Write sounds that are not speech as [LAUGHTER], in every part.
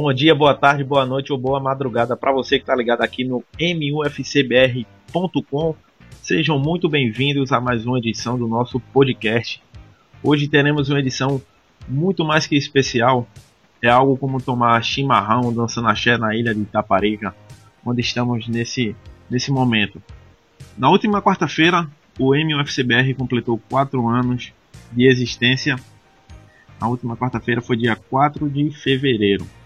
Bom dia, boa tarde, boa noite ou boa madrugada para você que está ligado aqui no mufcbr.com. Sejam muito bem-vindos a mais uma edição do nosso podcast. Hoje teremos uma edição muito mais que especial. É algo como tomar chimarrão dançando axé na ilha de Itaparica, onde estamos nesse, nesse momento. Na última quarta-feira, o MUFCBR completou 4 anos de existência. A última quarta-feira foi dia 4 de fevereiro.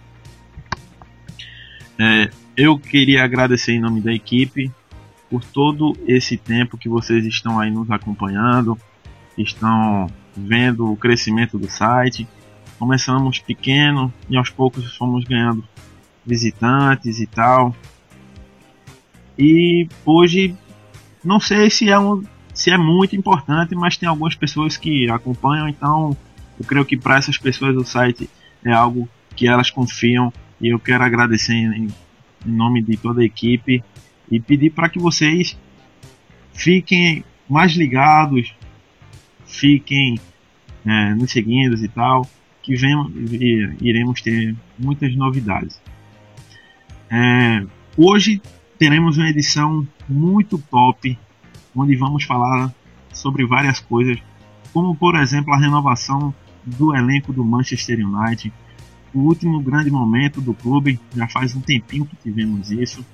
É, eu queria agradecer em nome da equipe por todo esse tempo que vocês estão aí nos acompanhando, estão vendo o crescimento do site. Começamos pequeno e aos poucos fomos ganhando visitantes e tal. E hoje não sei se é um se é muito importante, mas tem algumas pessoas que acompanham, então eu creio que para essas pessoas o site é algo que elas confiam e eu quero agradecer em, em nome de toda a equipe e pedir para que vocês fiquem mais ligados, fiquem é, nos seguindo e tal, que vem, iremos ter muitas novidades. É, hoje teremos uma edição muito top, onde vamos falar sobre várias coisas, como por exemplo a renovação do elenco do Manchester United, o último grande momento do clube, já faz um tempinho que tivemos isso.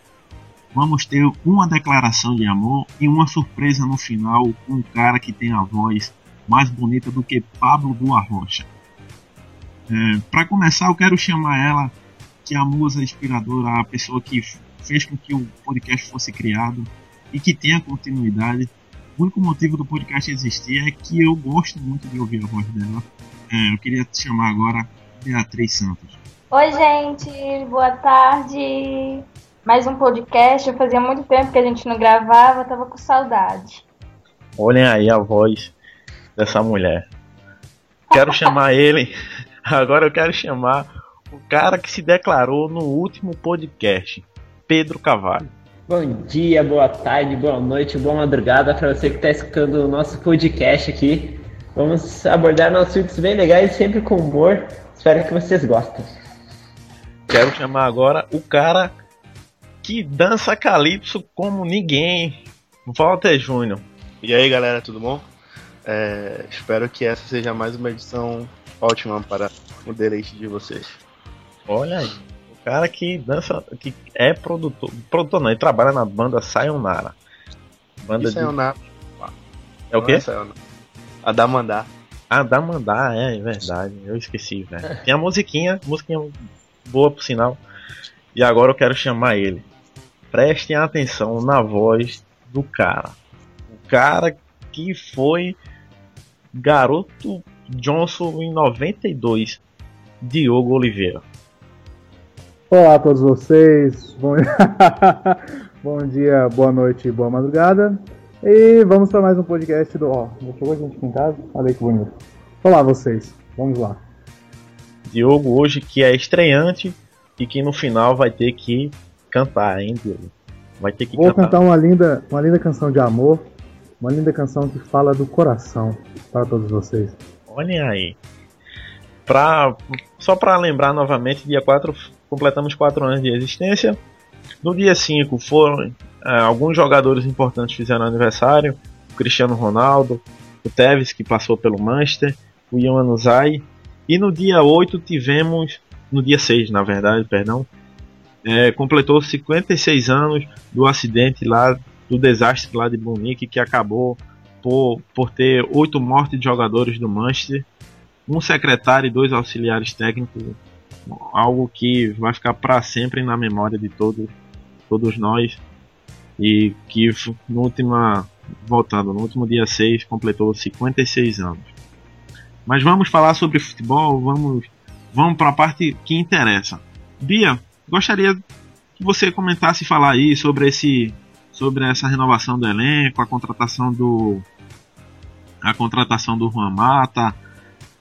Vamos ter uma declaração de amor e uma surpresa no final com um cara que tem a voz mais bonita do que Pablo do Arrocha. É, Para começar, eu quero chamar ela, que é a musa inspiradora, a pessoa que fez com que o podcast fosse criado e que tenha continuidade. O único motivo do podcast existir é que eu gosto muito de ouvir a voz dela. É, eu queria te chamar agora Beatriz Santos. Oi, gente, boa tarde. Mais um podcast. Fazia muito tempo que a gente não gravava, tava com saudade. Olhem aí a voz dessa mulher. Quero chamar [LAUGHS] ele. Agora eu quero chamar o cara que se declarou no último podcast, Pedro Cavalho. Bom dia, boa tarde, boa noite, boa madrugada para você que está escutando o nosso podcast aqui. Vamos abordar assuntos bem legais, sempre com humor. Espero que vocês gostem. Quero chamar agora o cara que dança calypso como ninguém, Walter Júnior. E aí galera, tudo bom? É, espero que essa seja mais uma edição ótima para o deleite de vocês. Olha aí, o cara que dança, que é produtor, produtor não, ele trabalha na banda Sayonara. Banda e Sayonara. De... É o quê? É a Damandá. Ah, Damandá, é, é verdade, eu esqueci, velho. Tem a musiquinha, musiquinha boa por sinal. E agora eu quero chamar ele. Prestem atenção na voz do cara. O cara que foi garoto Johnson em 92, Diogo Oliveira. Olá a todos vocês, bom, [LAUGHS] bom dia, boa noite, boa madrugada. E vamos para mais um podcast do. Ó, chegou a gente aqui em casa? Olha aí que bonito. Olá vocês, vamos lá. Diogo hoje que é estreante e que no final vai ter que cantar, hein, Diogo? Vai ter que Vou cantar. cantar uma linda, uma linda canção de amor, uma linda canção que fala do coração para todos vocês. Olhem aí. Pra, só para lembrar novamente, dia 4 completamos 4 anos de existência. No dia 5 foram alguns jogadores importantes fizeram aniversário. O Cristiano Ronaldo, o Tevez que passou pelo Manchester, o Ian Anuzai. E no dia 8 tivemos, no dia 6 na verdade, perdão, é, completou 56 anos do acidente lá, do desastre lá de Munique que acabou por, por ter oito mortes de jogadores do Manchester, um secretário e dois auxiliares técnicos, algo que vai ficar para sempre na memória de todo, todos nós e que no última voltando no último dia 6 completou 56 anos. Mas vamos falar sobre futebol, vamos vamos para a parte que interessa. Bia, gostaria que você comentasse e falar aí sobre esse sobre essa renovação do elenco, a contratação do a contratação do Juan Mata,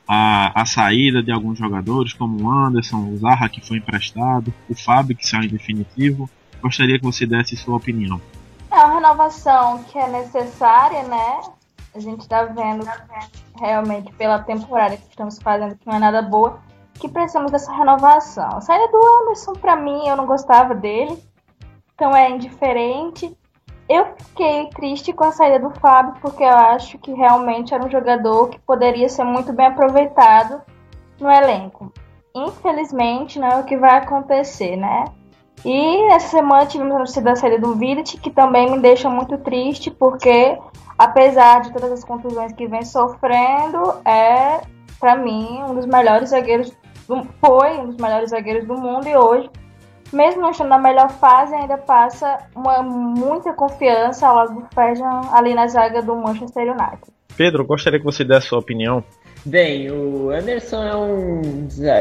a, a saída de alguns jogadores como o Anderson, o que foi emprestado, o Fábio que saiu em definitivo. Gostaria que você desse sua opinião. É uma renovação que é necessária, né? A gente tá vendo realmente pela temporada que estamos fazendo que não é nada boa. que precisamos dessa renovação. A saída do Anderson, para mim, eu não gostava dele, então é indiferente. Eu fiquei triste com a saída do Fábio, porque eu acho que realmente era um jogador que poderia ser muito bem aproveitado no elenco. Infelizmente, não é o que vai acontecer, né? E essa semana tivemos a notícia da saída do Vidic, que também me deixa muito triste, porque apesar de todas as contusões que vem sofrendo, é, para mim, um dos melhores zagueiros, do, foi um dos melhores zagueiros do mundo e hoje mesmo não estando na melhor fase, ainda passa uma muita confiança ao lado do Ferjan ali na zaga do Manchester United. Pedro, gostaria que você desse a sua opinião. Bem, o Anderson é um,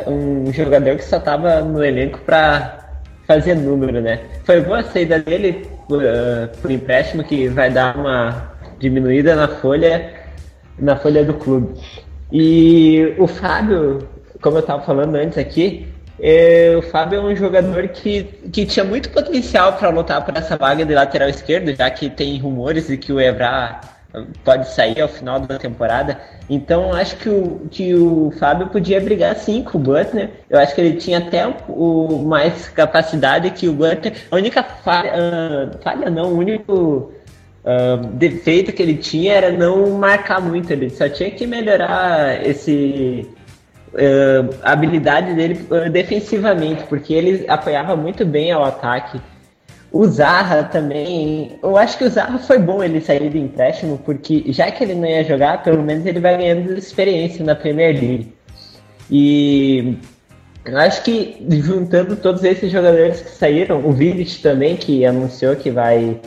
um jogador que só estava no elenco para fazer número, né? Foi boa a saída dele uh, por empréstimo, que vai dar uma diminuída na folha, na folha do clube. E o Fábio, como eu estava falando antes aqui, é, o Fábio é um jogador que, que tinha muito potencial para lutar por essa vaga de lateral esquerdo, já que tem rumores de que o Evra pode sair ao final da temporada. Então acho que o, que o Fábio podia brigar sim com o Butler. Eu acho que ele tinha até o, mais capacidade que o Butler. A única falha, uh, falha não, o único uh, defeito que ele tinha era não marcar muito. Ele só tinha que melhorar esse uh, habilidade dele defensivamente, porque ele apoiava muito bem ao ataque. O Zarra também, eu acho que o Zarra foi bom ele sair do empréstimo, porque já que ele não ia jogar, pelo menos ele vai ganhando experiência na Premier League. E eu acho que juntando todos esses jogadores que saíram, o Vidic também, que anunciou que vai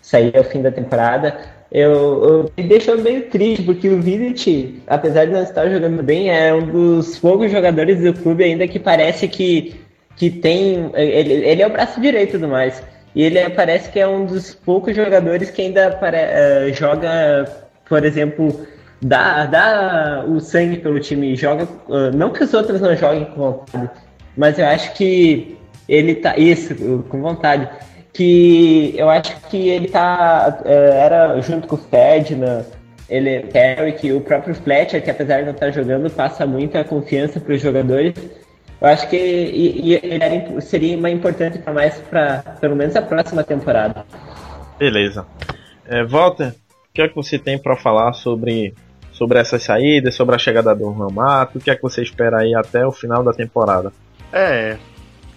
sair ao fim da temporada, eu, eu, me deixou meio triste, porque o Vidic, apesar de não estar jogando bem, é um dos poucos jogadores do clube ainda que parece que, que tem. Ele, ele é o braço direito do mais. E ele parece que é um dos poucos jogadores que ainda pare, uh, joga, por exemplo, dá, dá o sangue pelo time. Joga. Uh, não que os outros não joguem com vontade, mas eu acho que ele tá. Isso, com vontade que eu acho que ele tá. É, era junto com o Ferdinand, ele, Carrick, o próprio Fletcher, que apesar de não estar jogando, passa muita confiança para os jogadores. Eu acho que e, e ele era, seria uma importante para mais para pelo menos a próxima temporada. Beleza. É, Walter, o que é que você tem para falar sobre, sobre essas saídas, sobre a chegada do Ramato? O que é que você espera aí até o final da temporada? É,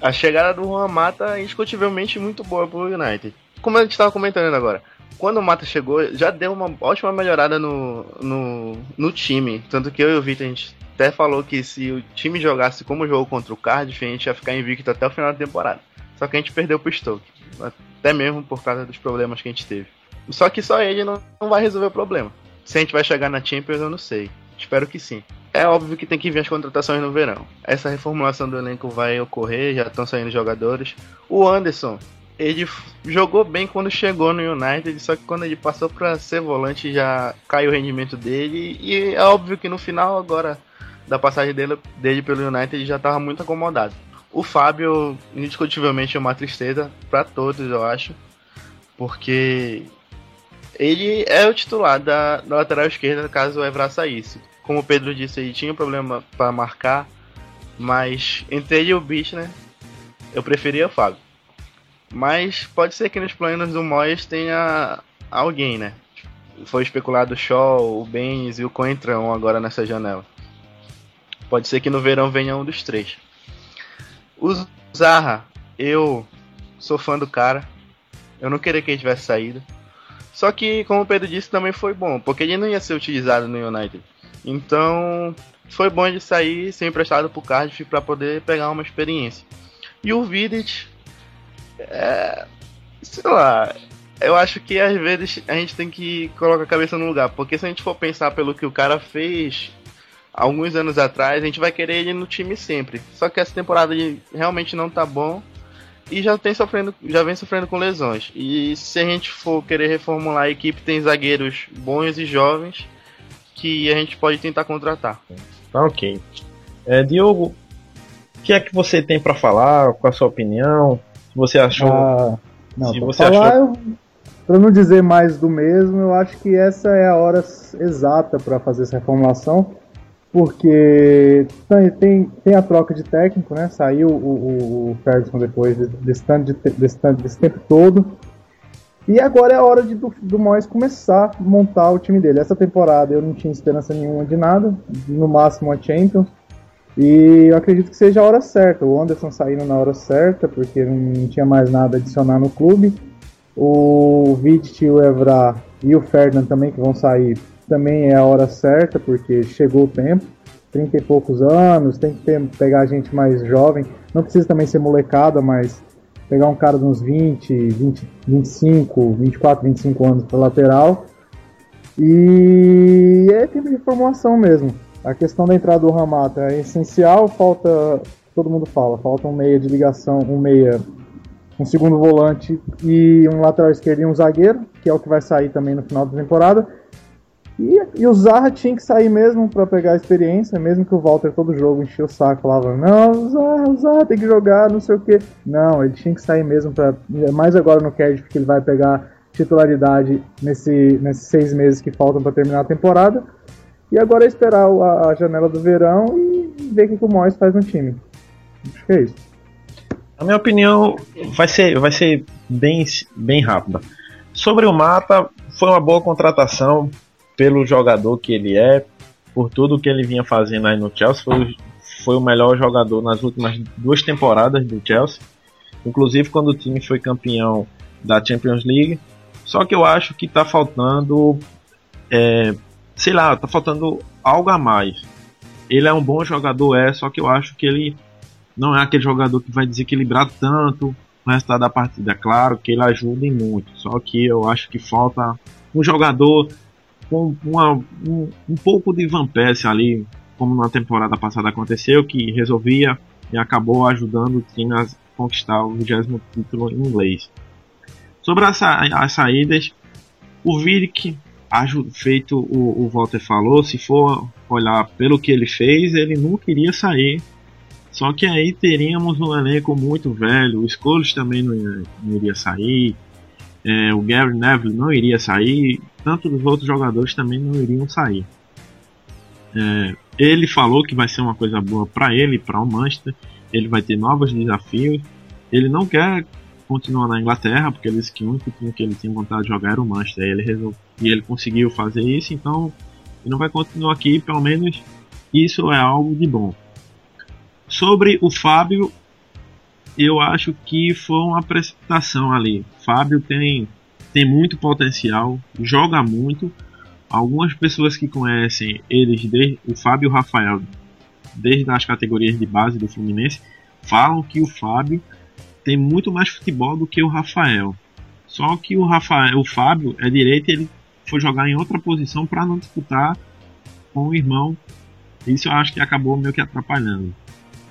a chegada do Juan Mata é indiscutivelmente muito boa pro United. Como a gente estava comentando agora, quando o Mata chegou, já deu uma ótima melhorada no, no, no time. Tanto que eu e o Vitor, a gente até falou que se o time jogasse como jogou contra o Cardiff, a gente ia ficar invicto até o final da temporada. Só que a gente perdeu pro Stoke. Até mesmo por causa dos problemas que a gente teve. Só que só ele não, não vai resolver o problema. Se a gente vai chegar na Champions, eu não sei. Espero que sim. É óbvio que tem que vir as contratações no verão. Essa reformulação do elenco vai ocorrer, já estão saindo jogadores. O Anderson, ele jogou bem quando chegou no United, só que quando ele passou para ser volante já caiu o rendimento dele. E é óbvio que no final agora da passagem dele, dele pelo United ele já estava muito acomodado. O Fábio, indiscutivelmente, é uma tristeza para todos, eu acho, porque ele é o titular da, da lateral esquerda caso o Evra saísse como o Pedro disse, ele tinha um problema para marcar, mas entre ele e o Beach, né? Eu preferia o Fábio. Mas pode ser que nos planos do Moyes tenha alguém, né? Foi especulado o Shaw, o Benz e o Coentrão agora nessa janela. Pode ser que no verão venha um dos três. O Zaha, eu sou fã do cara. Eu não queria que ele tivesse saído. Só que, como o Pedro disse, também foi bom, porque ele não ia ser utilizado no United. Então, foi bom de sair ser emprestado pro Cardiff para poder pegar uma experiência. E o Vidic, é, sei lá, eu acho que às vezes a gente tem que colocar a cabeça no lugar, porque se a gente for pensar pelo que o cara fez alguns anos atrás, a gente vai querer ele no time sempre. Só que essa temporada ele realmente não tá bom e já tem sofrendo, já vem sofrendo com lesões. E se a gente for querer reformular a equipe, tem zagueiros bons e jovens que a gente pode tentar contratar. Tá ok. É, Diogo, o que é que você tem para falar? Qual a sua opinião? Se você achou. Ah, não, se você falar, achou... Para não dizer mais do mesmo, eu acho que essa é a hora exata para fazer essa reformulação. Porque tem, tem a troca de técnico, né? Saiu o, o, Ferguson depois desse, tanto de, desse, desse tempo todo. E agora é a hora de, do, do Moyes começar a montar o time dele. Essa temporada eu não tinha esperança nenhuma de nada, no máximo a Champions. E eu acredito que seja a hora certa. O Anderson saindo na hora certa, porque não tinha mais nada a adicionar no clube. O Vitt, o Evra e o Ferdinand também que vão sair também é a hora certa, porque chegou o tempo. 30 e poucos anos, tem que ter, pegar gente mais jovem. Não precisa também ser molecada, mas pegar um cara de uns 20, 20 25, 24, 25 anos para lateral. E é tempo de formulação mesmo. A questão da entrada do Ramata é essencial, falta, todo mundo fala, falta um meia de ligação, um meia, um segundo volante e um lateral esquerdo e um zagueiro, que é o que vai sair também no final da temporada. E, e o Zarra tinha que sair mesmo para pegar a experiência, mesmo que o Walter todo jogo enchia o saco, falava, não, o Zarra, o Zarra tem que jogar, não sei o que. Não, ele tinha que sair mesmo para mais agora no Cardiff que ele vai pegar titularidade nesse, nesses seis meses que faltam para terminar a temporada. E agora é esperar a, a, janela do verão e ver o que o Moyes faz no time. Acho que é isso. A minha opinião vai ser, vai ser bem, bem rápida. Sobre o Mata, foi uma boa contratação pelo jogador que ele é, por tudo que ele vinha fazendo aí no Chelsea, foi, foi o melhor jogador nas últimas duas temporadas do Chelsea, inclusive quando o time foi campeão da Champions League. Só que eu acho que está faltando, é, sei lá, está faltando algo a mais. Ele é um bom jogador, é, só que eu acho que ele não é aquele jogador que vai desequilibrar tanto o resultado da partida. Claro que ele ajuda em muito, só que eu acho que falta um jogador com uma, um, um pouco de Van Persie ali, como na temporada passada aconteceu, que resolvia e acabou ajudando o time a conquistar o 20 título inglês. Sobre as, as saídas, o Vidic, feito o, o Walter falou, se for olhar pelo que ele fez, ele não queria sair. Só que aí teríamos um elenco muito velho, o Scholes também não, não iria sair, é, o Gary Neville não iria sair, tanto os outros jogadores também não iriam sair. É, ele falou que vai ser uma coisa boa para ele, para o Manchester. Ele vai ter novos desafios. Ele não quer continuar na Inglaterra, porque ele disse que o único time que ele tinha vontade de jogar era o Manchester. Ele resolveu, e ele conseguiu fazer isso, então ele não vai continuar aqui. Pelo menos isso é algo de bom. Sobre o Fábio, eu acho que foi uma precipitação ali. Fábio tem, tem muito potencial, joga muito. Algumas pessoas que conhecem eles, desde, o Fábio e o Rafael, desde as categorias de base do Fluminense, falam que o Fábio tem muito mais futebol do que o Rafael. Só que o Rafael, o Fábio é direito ele foi jogar em outra posição para não disputar com o irmão. Isso eu acho que acabou meio que atrapalhando.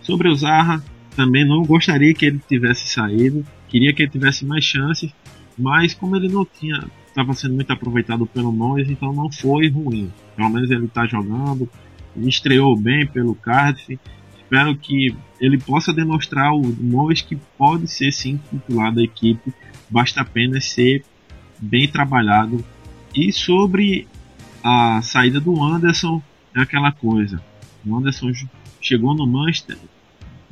Sobre o Zarra, também não gostaria que ele tivesse saído, queria que ele tivesse mais chances, mas como ele não tinha, estava sendo muito aproveitado pelo Moyes, então não foi ruim. Pelo menos ele está jogando, ele estreou bem pelo Cardiff. Espero que ele possa demonstrar o Moyes que pode ser sim titular da equipe, basta apenas ser bem trabalhado. E sobre a saída do Anderson, é aquela coisa. O Anderson chegou no Manchester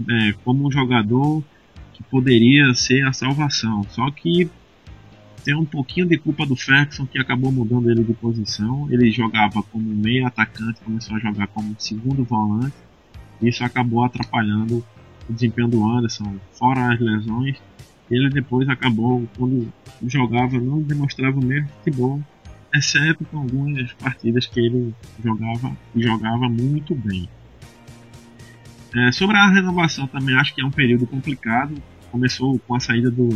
é, como um jogador que poderia ser a salvação. Só que tem um pouquinho de culpa do Ferguson que acabou mudando ele de posição. Ele jogava como meio atacante, começou a jogar como segundo volante. Isso acabou atrapalhando o desempenho do Anderson, fora as lesões. Ele depois acabou, quando jogava, não demonstrava o mesmo futebol, exceto com algumas partidas que ele jogava e jogava muito bem. É, sobre a renovação também acho que é um período complicado. Começou com a saída do,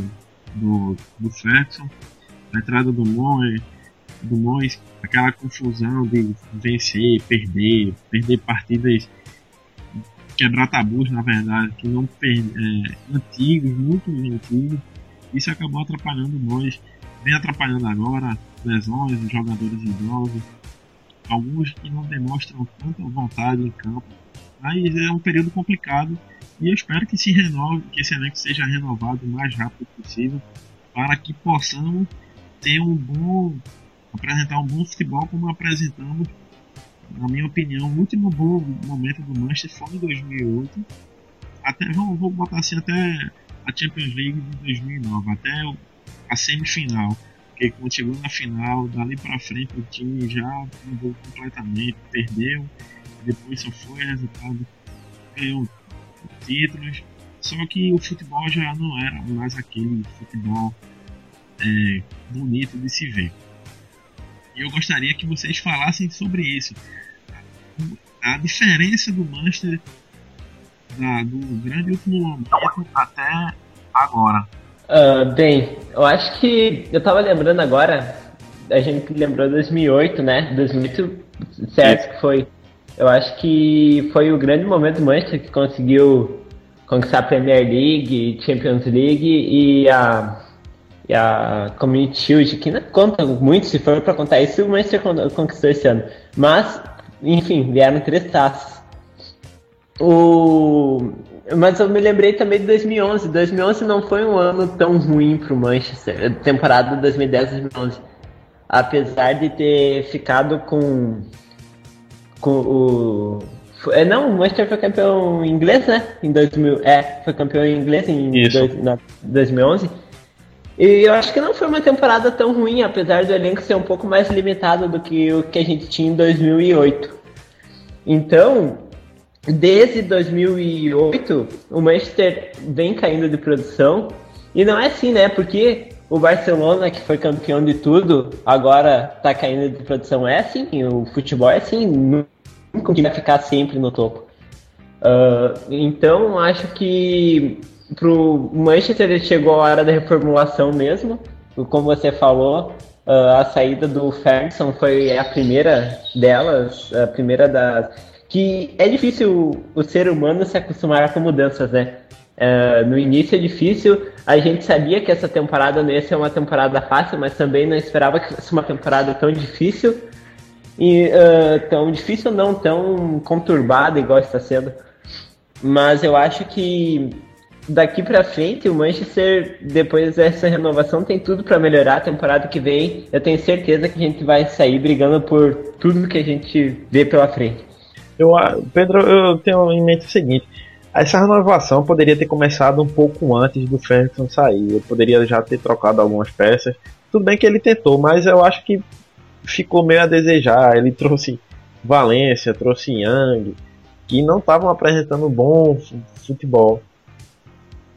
do, do Ferguson, a entrada do Moyes, do Moyes, aquela confusão de vencer, perder, perder partidas, quebrar tabus na verdade, que não é, antigos, muito antigos. Isso acabou atrapalhando o Moyes, vem atrapalhando agora lesões, jogadores idosos, alguns que não demonstram tanta vontade em campo mas é um período complicado e eu espero que se renove, que esse elenco seja renovado o mais rápido possível para que possamos ter um bom apresentar um bom futebol como apresentamos na minha opinião, o último bom momento do Manchester foi em 2008. Até, vou, vou botar assim, até a Champions League de 2009, até a semifinal. Porque quando chegou na final, dali pra frente o time já mudou completamente, perdeu, depois só foi resultado, ganhou títulos. Só que o futebol já não era mais aquele futebol é, bonito de se ver. E eu gostaria que vocês falassem sobre isso. A diferença do Manchester da, do grande último momento até agora. Uh, bem, eu acho que eu tava lembrando agora, a gente lembrou 2008, né? 2008, certo que foi. Eu acho que foi o grande momento do Manchester que conseguiu conquistar a Premier League, Champions League e a e a Community Shield, que não conta muito, se for para contar isso, o Manchester conquistou esse ano. Mas, enfim, vieram três taças. O... Mas eu me lembrei também de 2011. 2011 não foi um ano tão ruim para o Manchester, temporada 2010-2011. Apesar de ter ficado com, com o. É, não, o Manchester foi campeão inglês, né? Em 2000, é, foi campeão inglês em dois, na, 2011. E eu acho que não foi uma temporada tão ruim, apesar do elenco ser um pouco mais limitado do que o que a gente tinha em 2008. Então, desde 2008, o Manchester vem caindo de produção. E não é assim, né? Porque o Barcelona, que foi campeão de tudo, agora tá caindo de produção. É assim, o futebol é assim, nunca vai ficar sempre no topo. Uh, então, acho que pro Manchester chegou a hora da reformulação mesmo. Como você falou, uh, a saída do Ferguson foi a primeira delas, a primeira das. Que é difícil o, ser humano se acostumar com mudanças, né? Uh, no início é difícil, a gente sabia que essa temporada não ia ser uma temporada fácil, mas também não esperava que fosse uma temporada tão difícil. E uh, tão difícil não, tão conturbada igual está sendo. Mas eu acho que daqui para frente, o Manchester, depois dessa renovação, tem tudo para melhorar a temporada que vem. Eu tenho certeza que a gente vai sair brigando por tudo que a gente vê pela frente. Eu, Pedro, eu tenho em mente o seguinte: essa renovação poderia ter começado um pouco antes do Ferguson sair. Eu poderia já ter trocado algumas peças. Tudo bem que ele tentou, mas eu acho que ficou meio a desejar. Ele trouxe Valência, trouxe Young, que não estavam apresentando bom futebol.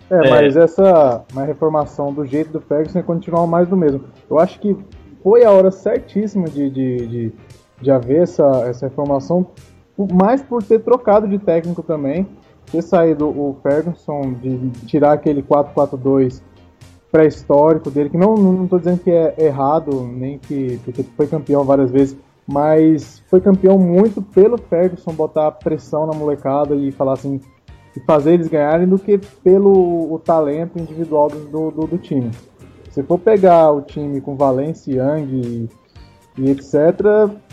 É, é, mas essa uma reformação do jeito do Ferguson é continuar mais do mesmo. Eu acho que foi a hora certíssima de, de, de, de haver essa, essa reformação, mais por ter trocado de técnico também, ter saído o Ferguson, de tirar aquele 4-4-2 pré-histórico dele, que não, não dizendo que é errado, nem que porque foi campeão várias vezes, mas foi campeão muito pelo Ferguson botar pressão na molecada e falar assim, e fazer eles ganharem do que pelo o talento individual do, do, do time. Se for pegar o time com Valência, Young e, e, etc.,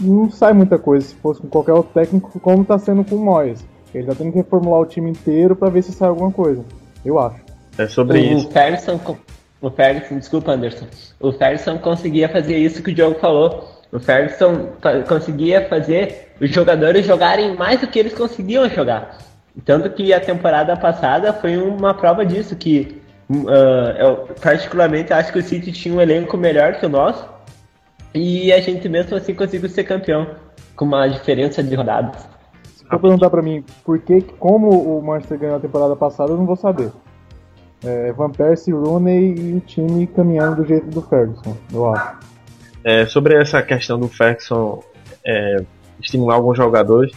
não sai muita coisa se fosse com qualquer outro técnico, como está sendo com o Moyes. Ele está tendo que reformular o time inteiro para ver se sai alguma coisa. Eu acho. É sobre o isso. Ferguson, o Ferguson, desculpa, Anderson. O Ferguson conseguia fazer isso que o Diogo falou. O Ferguson conseguia fazer os jogadores jogarem mais do que eles conseguiam jogar. Tanto que a temporada passada foi uma prova disso, que uh, eu particularmente acho que o City tinha um elenco melhor que o nosso e a gente mesmo assim conseguiu ser campeão, com uma diferença de rodadas. For perguntar pra mim por que, como o Manchester ganhou a temporada passada, eu não vou saber. É, Van Persie, Rooney e o time caminhando do jeito do Ferguson, eu acho. É, sobre essa questão do Ferguson é, estimular alguns jogadores,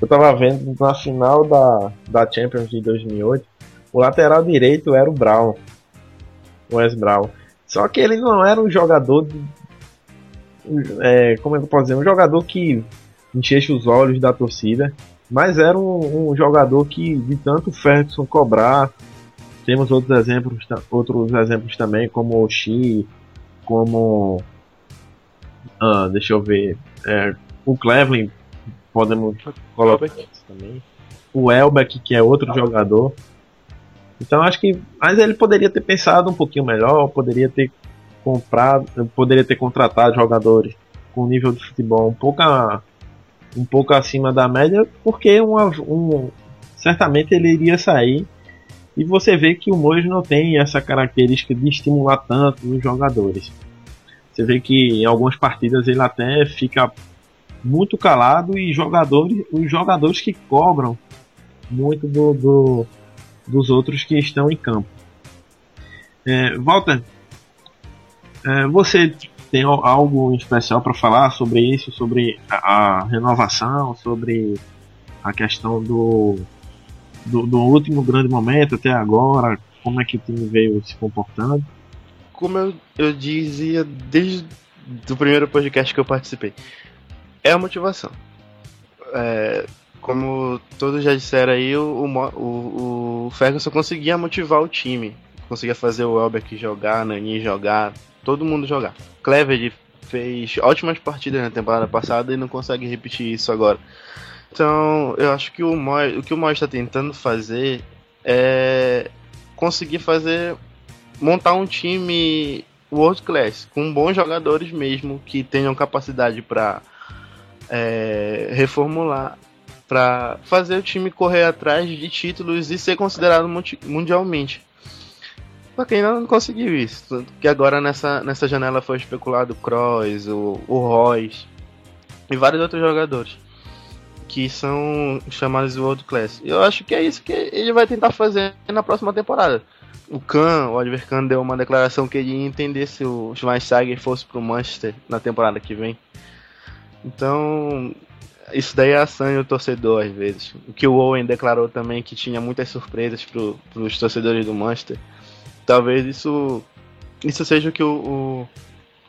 eu tava vendo na final da, da Champions de 2008, o lateral direito era o Brown, o Wes Brown. Só que ele não era um jogador de, é, como é que eu posso dizer, um jogador que enchesse os olhos da torcida, mas era um, um jogador que de tanto Ferguson cobrar, temos outros exemplos, outros exemplos também, como o Xi, como ah, deixa eu ver, é, o Cleveland podemos colocar também. O Elbeck, que é outro jogador. Então acho que. Mas ele poderia ter pensado um pouquinho melhor, poderia ter comprado, poderia ter contratado jogadores com nível de futebol um pouco, a, um pouco acima da média, porque um, certamente ele iria sair. E você vê que o Mojo não tem essa característica de estimular tanto os jogadores. Você vê que em algumas partidas ele até fica muito calado e jogadores, os jogadores que cobram muito do, do dos outros que estão em campo. É, Walter, é, você tem algo especial para falar sobre isso, sobre a, a, renovação, sobre a questão do, do, do, último grande momento até agora, como é que o time veio se comportando? Como eu, eu dizia desde o primeiro podcast que eu participei, é a motivação. É, como todos já disseram aí, o, o, o Ferguson conseguia motivar o time. Conseguia fazer o Elbeck jogar, Nani jogar, todo mundo jogar. Clever fez ótimas partidas na temporada passada e não consegue repetir isso agora. Então, eu acho que o Moy, o que o Moy está tentando fazer é conseguir fazer montar um time world class com bons jogadores mesmo que tenham capacidade para é, reformular para fazer o time correr atrás de títulos e ser considerado mundialmente. Só que ainda não conseguiu isso. Que agora nessa, nessa janela foi especulado o Kroos, o, o Royce e vários outros jogadores que são chamados de World Class. Eu acho que é isso que ele vai tentar fazer na próxima temporada. O Khan, o Oliver Kahn deu uma declaração que ele ia entender se o Schweinsteiger fosse pro Manchester na temporada que vem. Então, isso daí é assanha o torcedor às vezes. O que o Owen declarou também que tinha muitas surpresas para os torcedores do Manchester. Talvez isso isso seja o que o, o,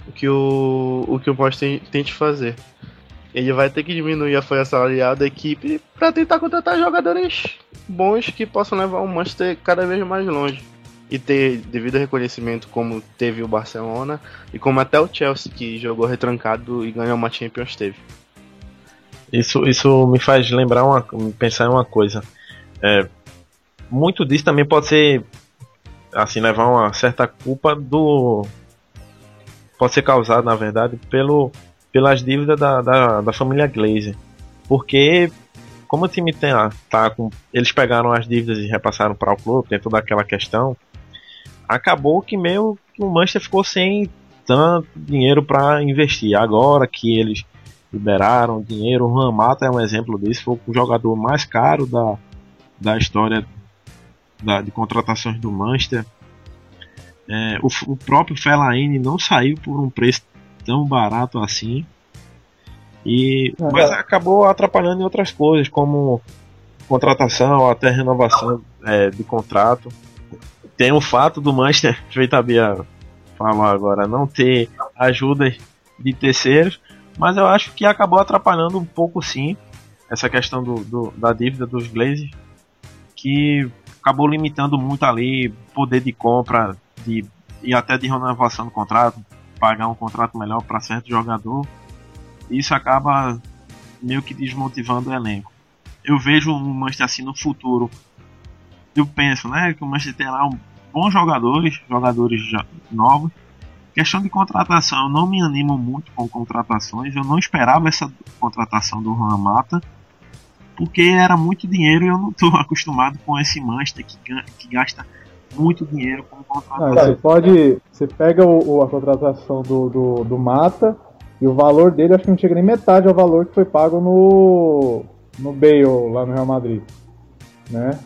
o que o, o que o Manchester tente fazer. Ele vai ter que diminuir a folha salarial da equipe para tentar contratar jogadores bons que possam levar o Manchester cada vez mais longe e ter devido reconhecimento como teve o Barcelona e como até o Chelsea que jogou retrancado e ganhou uma Champions teve. Isso, isso me faz lembrar uma, pensar em uma coisa. É, muito disso também pode ser assim levar uma certa culpa do pode ser causado na verdade pelo pelas dívidas da, da, da família Glazer porque como o time tem ah, tá com eles pegaram as dívidas e repassaram para o clube tem toda aquela questão acabou que meio que o Manchester ficou sem tanto dinheiro para investir agora que eles liberaram dinheiro. O Juan Mata é um exemplo disso, foi o jogador mais caro da, da história da, de contratações do Manchester. É, o, o, próprio Fellaini não saiu por um preço tão barato assim. E, uhum. Mas acabou atrapalhando em outras coisas, como contratação, até renovação é, de contrato. Tem o fato do Manchester, [LAUGHS] feito a Bia falou agora, não ter ajuda de terceiros, mas eu acho que acabou atrapalhando um pouco sim essa questão do, do da dívida dos Glazers, que acabou limitando muito ali poder de compra de, e até de renovação do contrato, pagar um contrato melhor para certo jogador. Isso acaba meio que desmotivando o elenco. Eu vejo um Manchester assim no futuro. Eu penso, né, que o Manchester tem lá um, bons jogadores, jogadores novos, Questão de contratação, eu não me animo muito com contratações. Eu não esperava essa contratação do Juan Mata, porque era muito dinheiro e eu não estou [LAUGHS] acostumado com esse Manchester que, que gasta muito dinheiro com contratação. Ah, você pode. Você pega o, a contratação do, do, do, Mata e o valor dele acho que não chega nem metade ao valor que foi pago no, no Bale lá no Real Madrid. Né?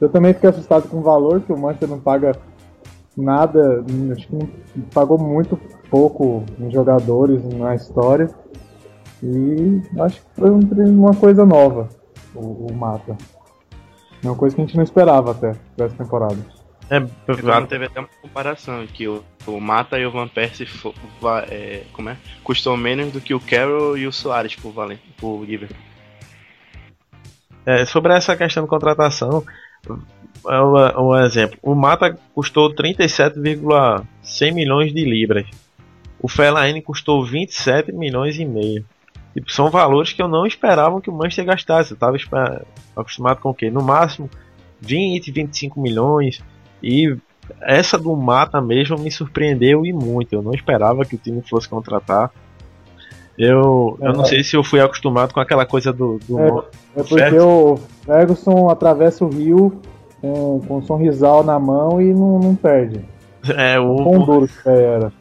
eu também fiquei assustado com o valor que o Manchester não paga nada, acho que pagou muito pouco em jogadores na história. E acho que foi uma coisa nova, o, o Mata. É uma coisa que a gente não esperava até dessa temporada. É, claro, teve até uma comparação que o, o Mata e o Van Persie é, como é? custou menos do que o Carroll e o Soares por, Valen, por Liverpool. É, sobre essa questão de contratação, é um, um exemplo. O Mata custou 37,100 milhões de libras. O Fellaini custou 27 milhões e meio. São valores que eu não esperava que o Manchester gastasse. Eu estava acostumado com o quê? No máximo 20, 25 milhões. E essa do Mata mesmo me surpreendeu e muito. Eu não esperava que o time fosse contratar Eu, eu É. não sei se eu fui acostumado com aquela coisa do. do É. É porque Ferguson. o Ferguson atravessa o rio com, com um sorrisal na mão e não, não perde. é, o, Quão duro que era.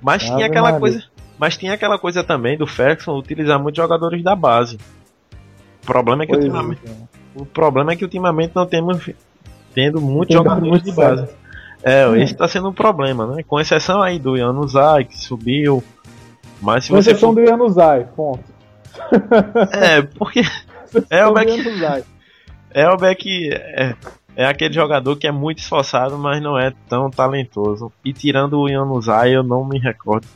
Mas Ave tinha aquela Maria. coisa. Mas tinha aquela coisa também do Ferguson utilizar muitos jogadores da base. O problema é que Pois ultimamente, é. o problema é que ultimamente não temos tendo muitos Tem jogadores muito de base. certo. É, Hum. esse tá sendo um problema, né? Com exceção aí do Yanuzai, que subiu. Mas se Com você exceção for... do Yanuzai, ponto. [LAUGHS] É, porque É, o Do Beck- Yanuzai. Elbeck é, é aquele jogador que é muito esforçado, mas não é tão talentoso. E tirando o Yanuzai, eu não me recordo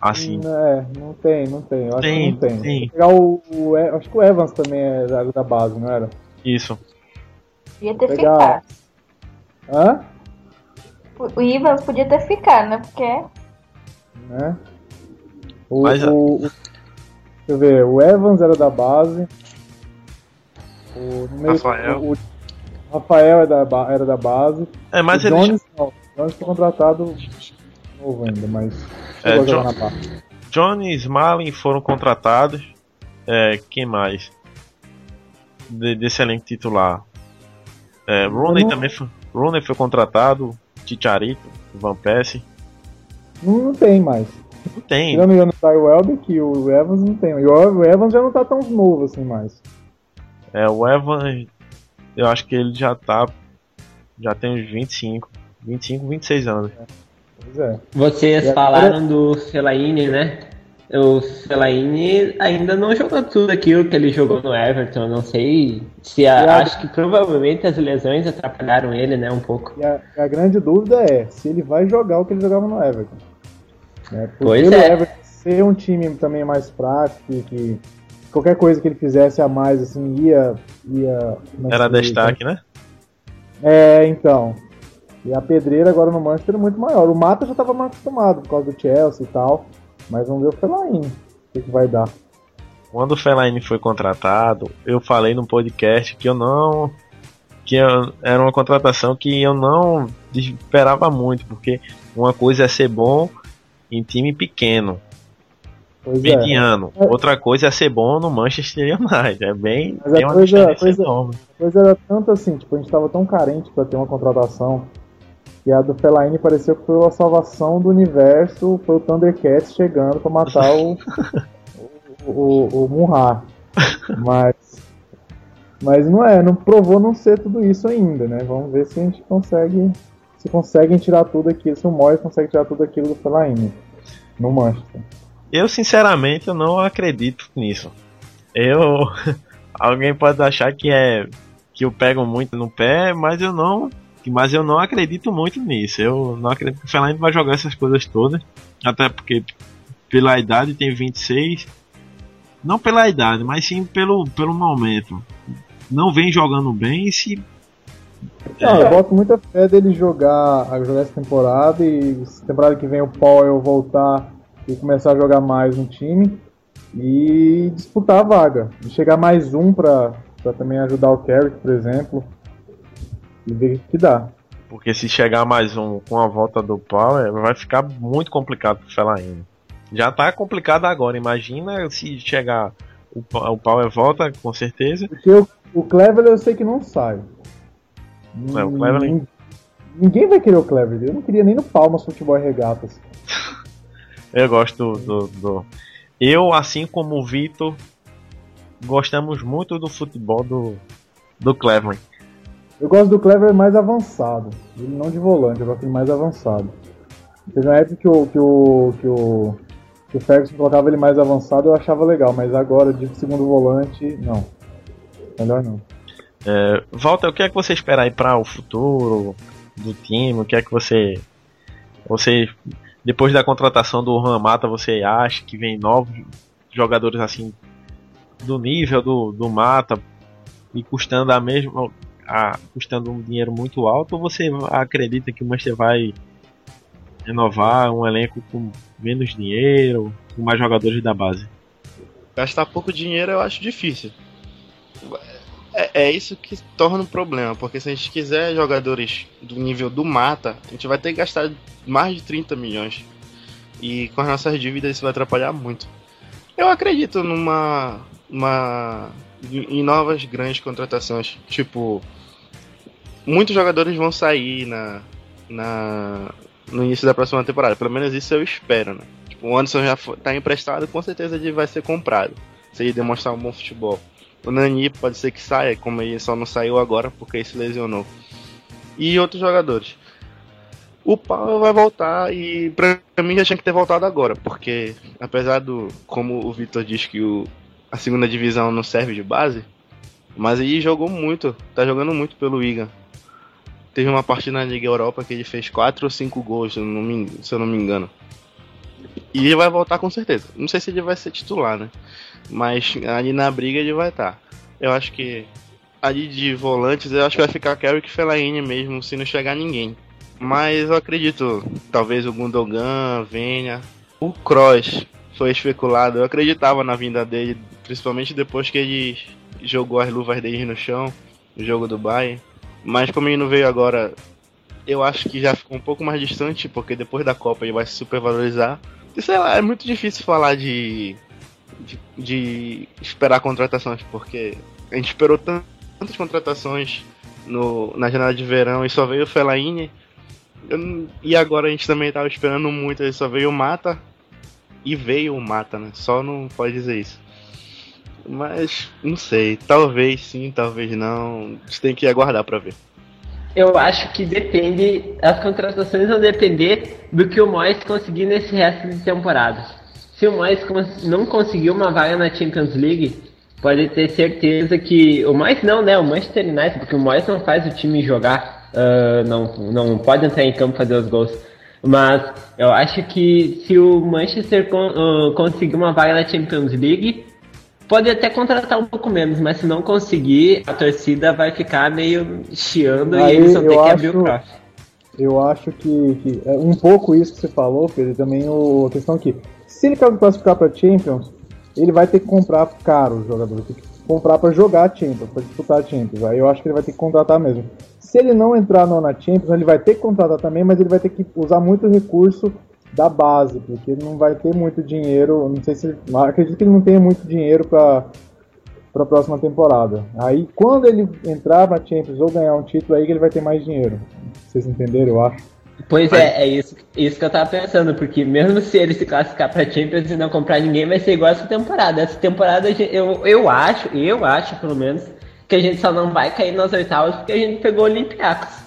assim. É, não tem, não tem. Eu acho Tem, que não tem. tem. O, o acho que o Evans também é da, da base, não era? Isso. Podia ter ficado. Hã? O o Ivans podia ter ficado, né? Porque Né? O, Mas o- o- deixa eu ver, o Evans era da base. O, meio- Rafael. O, o Rafael era da, ba- era da base. É, mas o ele. Jones não. O Jones foi contratado novo ainda, mas É, chegou a jogar Jo- na base. Jones Malin foram contratados. É, quem mais? De- desse elenco titular. É, Rooney não- também foi, Rooney foi contratado. Chicharito, Van Persie. Não, não tem mais. Não tem. Tirando o Yanusai Welbeck e o Evans não tem. E o o Evans já não tá tão novo assim mais. É, o Evan, eu acho que ele já tá. Já tem uns 25, 25, 26 anos. Pois é. Vocês E agora- falaram do Fellaini, né? O Fellaini ainda não jogou tudo aquilo que ele jogou no Everton. Não sei se a- a- acho que provavelmente as lesões atrapalharam ele, né? Um pouco. E a, a grande dúvida é se ele vai jogar o que ele jogava no Everton. Né? Por Pois é. Everton ser um time também mais prático, que, que qualquer coisa que ele fizesse a mais, assim, ia. ia Era destaque, né? É, então. E a pedreira agora no Manchester é muito maior. O Mata já estava mais acostumado por causa do Chelsea e tal. Mas vamos ver o Fellaini. O que, que vai dar. Quando o Fellaini foi contratado, eu falei no podcast que eu não. que eu- era uma contratação que eu não esperava muito, porque uma coisa é ser bom em time pequeno, Pois é. mediano. É. Outra coisa é ser bom no Manchester [LAUGHS] United. É bem. Mas tem uma coisa- diferença coisa- enorme. A coisa era tanto assim, tipo, a gente tava tão carente pra ter uma contratação que a do Fellaini pareceu que foi a salvação do universo, foi o Thundercats chegando pra matar o, o, o, o. Mas, mas não é, não provou não ser tudo isso ainda, né? Vamos ver se a gente consegue, se conseguem tirar tudo aquilo, se o Moyes consegue tirar tudo aquilo do Fellaini no Manchester. Eu, sinceramente, eu não acredito nisso. Eu. [LAUGHS] Alguém pode achar que é. que eu pego muito no pé, mas eu não. Mas eu não acredito muito nisso. Eu não acredito que o Fellaini vai jogar essas coisas todas. Até porque, pela idade, tem 26. Não pela idade, mas sim pelo, pelo momento. Não vem jogando bem e se. Não, eu boto muita fé dele jogar, jogar essa temporada e temporada que vem o Powell voltar e começar a jogar mais no time e disputar a vaga. E chegar mais um pra também ajudar o Carrick, por exemplo. E ver o que dá. Porque se chegar mais um com a volta do Power, vai ficar muito complicado pro Fellaini. Já tá complicado agora. Imagina se chegar. O, o Power volta, com certeza. Porque o, o Cleveland eu sei que não sai. É, o Cleveland- Ninguém vai querer o Cleveland. Eu não queria nem no Palmas Futebol e Regatas. [LAUGHS] Eu gosto do, do, do- Eu, assim como o Vitor, gostamos muito do futebol do, do Cleveland. Eu gosto do Clever mais avançado. Ele não de volante, eu gosto dele mais avançado. Teve uma época que o, que o, que o, que o Ferguson colocava ele mais avançado, eu achava legal, mas agora de segundo volante, não. Melhor não. É, Walter, o que é que você espera aí para o futuro do time? O que é que você. Você. Depois da contratação do Juan Mata, você acha que vem novos jogadores assim do nível do, do Mata e custando a mesma. A, custando um dinheiro muito alto, ou você acredita que o Manchester vai renovar um elenco com menos dinheiro, com mais jogadores da base? Gastar pouco dinheiro eu acho difícil. É, é isso que torna um problema, porque se a gente quiser jogadores do nível do Mata, a gente vai ter que gastar mais de 30 milhões. E com as nossas dívidas isso vai atrapalhar muito. Eu acredito numa. Uma, em novas grandes contratações. Tipo, muitos jogadores vão sair na, na, no início da próxima temporada. Pelo menos isso eu espero, né? Tipo, o Anderson já está emprestado, com certeza ele vai ser comprado. Se ele demonstrar um bom futebol. O Nani pode ser que saia, como ele só não saiu agora porque ele se lesionou. E outros jogadores. O Paulo vai voltar e pra mim já tinha que ter voltado agora, porque apesar do, como o Vitor diz que o, a segunda divisão não serve de base, mas ele jogou muito, tá jogando muito pelo Wigan. Teve uma partida na Liga Europa que ele fez 4 ou 5 gols, se eu, não me, se eu não me engano. E ele vai voltar com certeza. Não sei se ele vai ser titular, né? Mas ali na briga ele vai estar. Tá. Eu acho que ali de volantes, eu acho que vai ficar Carrick Fellaini mesmo, se não chegar ninguém. Mas eu acredito, talvez o Gundogan venha. O Kroos foi especulado, eu acreditava na vinda dele, principalmente depois que ele jogou as luvas dele no chão, no jogo do Bayern. Mas como ele não veio agora, eu acho que já ficou um pouco mais distante, porque depois da Copa ele vai se supervalorizar. E sei lá, é muito difícil falar de, de, de esperar contratações, porque a gente esperou tantas contratações no, na janela de verão e só veio o Fellaini. E agora a gente também estava esperando muito, só veio o Mata e veio o Mata, né? Só não pode dizer isso. Mas não sei, talvez sim, talvez não. Tem que aguardar para ver. Eu acho que depende, as contratações vão depender do que o Moyes conseguir nesse resto de temporada. Se o Moyes não conseguir uma vaga na Champions League, pode ter certeza que o Moyes não, né? O Manchester United, porque o Moyes não faz o time jogar, uh, não, não pode entrar em campo fazer os gols. Mas eu acho que se o Manchester con uh, conseguir uma vaga na Champions League, Pode até contratar um pouco menos, mas se não conseguir, a torcida vai ficar meio chiando Aí, e eles vão ter que acho, abrir o caixa. Eu acho que, que, é um pouco isso que você falou, Pedro, também o, a questão que se ele classificar para Champions, ele vai ter que comprar caro o jogador, tem que comprar para jogar Champions, para disputar Champions. Aí eu acho que ele vai ter que contratar mesmo. Se ele não entrar no, na Champions, ele vai ter que contratar também, mas ele vai ter que usar muito recurso da base, porque ele não vai ter muito dinheiro, não sei se, acredito que ele não tenha muito dinheiro para para a próxima temporada. Aí quando ele entrar na Champions ou ganhar um título aí que ele vai ter mais dinheiro. Vocês entenderam, eu acho. Pois é, é isso, isso que eu tava pensando, porque mesmo se ele se classificar para Champions e não comprar ninguém, vai ser igual essa temporada. Essa temporada eu, eu acho, eu acho pelo menos, que a gente só não vai cair nas oitavas porque a gente pegou o Olympiacos.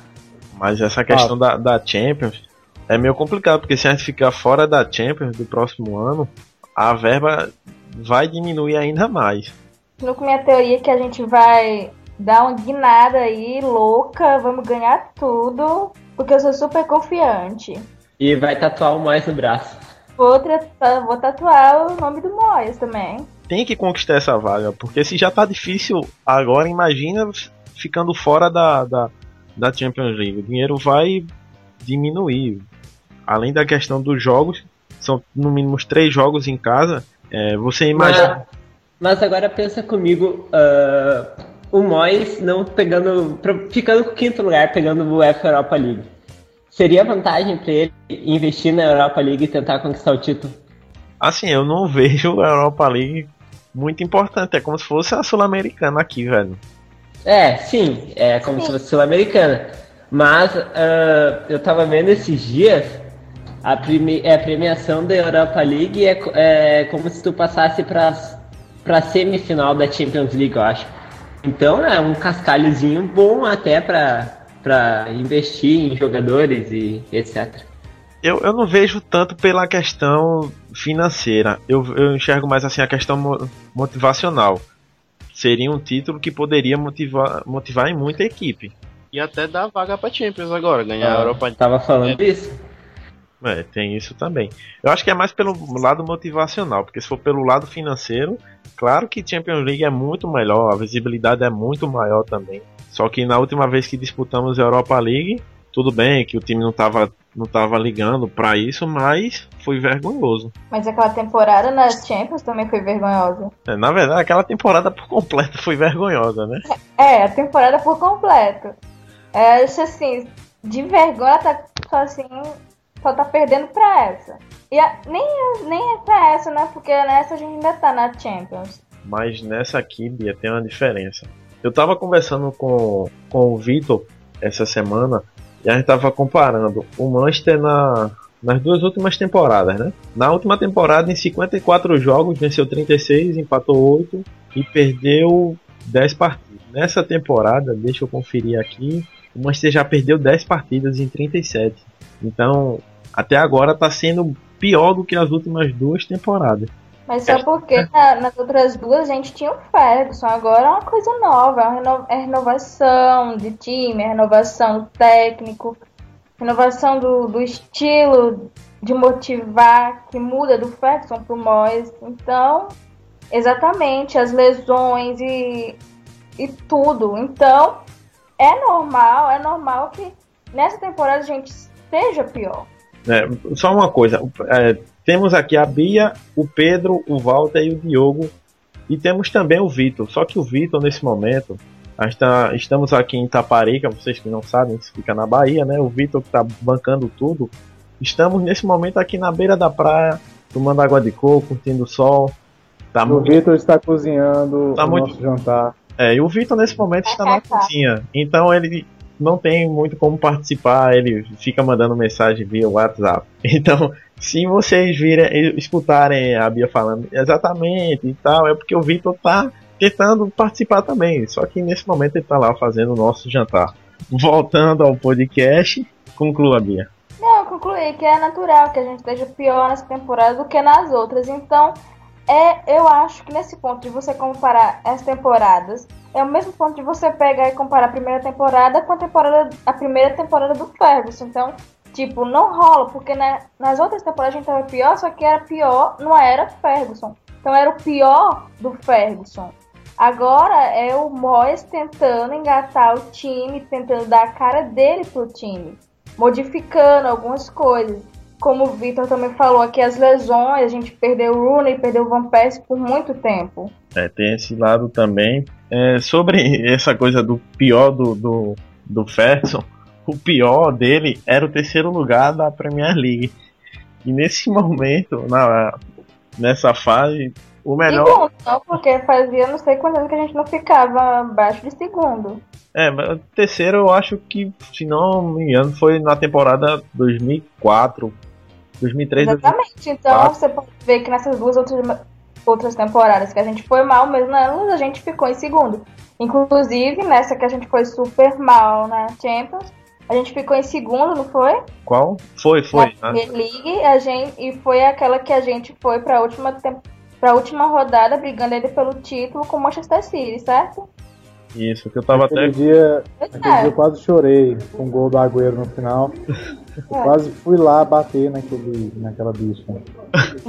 Mas essa questão ah. da, da Champions, é meio complicado, porque se a gente ficar fora da Champions do próximo ano, a verba vai diminuir ainda mais. No com minha teoria que a gente vai dar uma guinada aí, louca, vamos ganhar tudo, porque eu sou super confiante. E vai tatuar o Mois no braço. Vou, vou tatuar o nome do Mois também. Tem que conquistar essa vaga, porque se já tá difícil agora, imagina ficando fora da, da, da Champions League. O dinheiro vai diminuir além da questão dos jogos, são no mínimo três jogos em casa. É, você imagina. Mas, mas, agora pensa comigo, uh, o Mois não pegando. ficando com o quinto lugar, pegando o UEFA Europa League. Seria vantagem para ele investir na Europa League e tentar conquistar o título? Assim, eu não vejo a Europa League muito importante. É como se fosse a Sul-Americana aqui, velho. É, sim, é como sim. se fosse Sul-Americana. Mas uh, eu tava vendo esses dias a, prime é, a premiação da Europa League é, é como se tu passasse para para semifinal da Champions League, eu acho. Então é um cascalhozinho bom até para investir em jogadores e etc. Eu, eu não vejo tanto pela questão financeira. Eu, eu enxergo mais assim a questão motivacional. Seria um título que poderia motivar, motivar em muita equipe. E até dar vaga para Champions agora, ganhar ah, a Europa Tava falando é. isso. É, tem isso também. Eu acho que é mais pelo lado motivacional, porque se for pelo lado financeiro, claro que Champions League é muito melhor, a visibilidade é muito maior também. Só que na última vez que disputamos a Europa League, tudo bem que o time não estava não tava ligando para isso, mas foi vergonhoso. Mas aquela temporada nas Champions também foi vergonhosa. É, na verdade, aquela temporada por completo foi vergonhosa, né? É, a temporada por completo. É, assim, de vergonha tá só assim, só tá perdendo pra essa. E a, nem, nem é pra essa, né? Porque nessa a gente ainda tá na Champions. Mas nessa aqui, Bia, tem uma diferença. Eu tava conversando com, com o Vitor essa semana e a gente tava comparando o Manchester na, nas duas últimas temporadas, né? Na última temporada, em 54 jogos, venceu 36, empatou 8 e perdeu 10 partidas. Nessa temporada, deixa eu conferir aqui, o Manchester já perdeu 10 partidas em 37. Então, até agora está sendo pior do que as últimas duas temporadas. Mas só porque na, nas outras duas a gente tinha o Ferguson, agora é uma coisa nova, é, é renovação de time, é renovação técnico, renovação do, do estilo de motivar que muda do Ferguson pro Moyes. Então, exatamente, as lesões e, e tudo. Então, é normal, é normal que nessa temporada a gente esteja pior. É, só uma coisa, é, temos aqui a Bia, o Pedro, o Walter e o Diogo. E temos também o Vitor. Só que o Vitor, nesse momento, tá, estamos aqui em Taparica, vocês que não sabem, isso fica na Bahia, né? O Vitor que está bancando tudo. Estamos nesse momento aqui na beira da praia, tomando água de coco, curtindo o sol. Tá o muito... Vitor está cozinhando tá o muito... nosso jantar. É, e o Vitor nesse momento está na cozinha. Então ele não tem muito como participar, ele fica mandando mensagem via WhatsApp. [LAUGHS] Então, se vocês virem, escutarem a Bia falando exatamente e tal, é porque o Vitor tá tentando participar também. Só que nesse momento ele tá lá fazendo o nosso jantar. Voltando ao podcast, conclua, Bia. Não, concluí que é natural que a gente esteja pior nessa temporada do que nas outras. Então, é, eu acho que nesse ponto de você comparar as temporadas, é o mesmo ponto de você pegar e comparar a primeira temporada com a temporada a primeira temporada do Ferguson. Então, tipo, não rola, porque né, nas outras temporadas a gente tava pior, só que era pior, não era Ferguson. Então era o pior do Ferguson. Agora é o Moyes tentando engatar o time, tentando dar a cara dele pro time, modificando algumas coisas como o Vitor também falou aqui, as lesões, a gente perdeu o Rooney, perdeu o Van Persie por muito tempo. É, tem esse lado também. É, sobre [LAUGHS] essa coisa do pior do, do, do Ferguson, o pior dele era o terceiro lugar da Premier League. E nesse [LAUGHS] momento, na, nessa fase, o melhor. Segundo, não, porque fazia não sei quantos anos que a gente não ficava abaixo de segundo. É, mas o terceiro eu acho que, se não me engano, foi na temporada 2004, 2003 Exatamente. Então você pode ver que nessas duas outras, outras temporadas que a gente foi mal, mesmo nelas a gente ficou em segundo. Inclusive, nessa que a gente foi super mal na Champions, a gente ficou em segundo, não foi? Qual? Foi, foi. Na Premier League, a gente, e foi aquela que a gente foi para a última, pra última rodada brigando ele pelo título com o Manchester City, certo? Isso, que eu tava aquele até. Dia, aquele é. dia eu quase chorei com o gol do Agüero no final. Eu é. quase fui lá bater naquele, naquela bicha.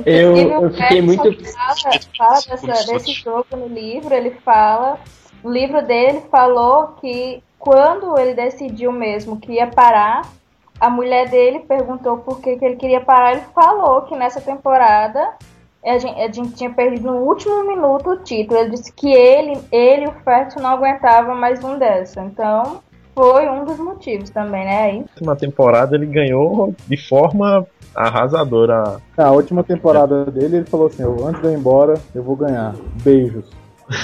Eu, eu fiquei muito. Fala, fala dessa, desse jogo no livro, ele fala. O livro dele falou que quando ele decidiu mesmo que ia parar, a mulher dele perguntou por que, que ele queria parar. Ele falou que nessa temporada a gente, a gente, tinha perdido no último minuto o título. Ele disse que ele, ele e o Ferguson não aguentava mais um dessa. Então, foi um dos motivos também, né? Aí. Na última temporada ele ganhou de forma arrasadora. A última temporada dele, ele falou assim: antes de eu ir embora, eu vou ganhar. Beijos.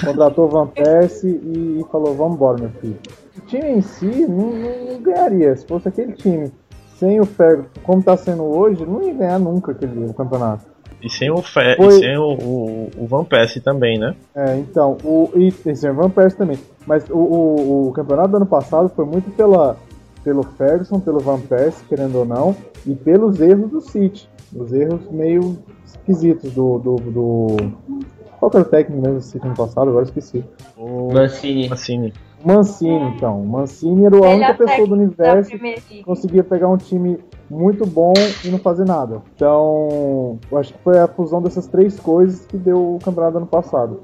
Contratou o Van Persie e falou: vamos embora, meu filho. O time em si não, não, ganharia. Se fosse aquele time sem o Ferguson, como está sendo hoje, não ia ganhar nunca aquele campeonato. E sem o, Fe Foi... e sem o, o, o, Van Persie também, né? É, então, o, e, e sem o Van Persie também. Mas o, o, o, campeonato do ano passado foi muito pela, pelo Ferguson, pelo Van Persie, querendo ou não, e pelos erros do City. Os erros meio esquisitos do. do, do... Qual que era o técnico mesmo do City ano passado? Agora esqueci. O Mancini. Mancini. Mancini, então. Mancini era a única pessoa do universo que conseguia pegar um time muito bom e não fazer nada. Então, eu acho que foi a fusão dessas três coisas que deu o campeonato ano passado.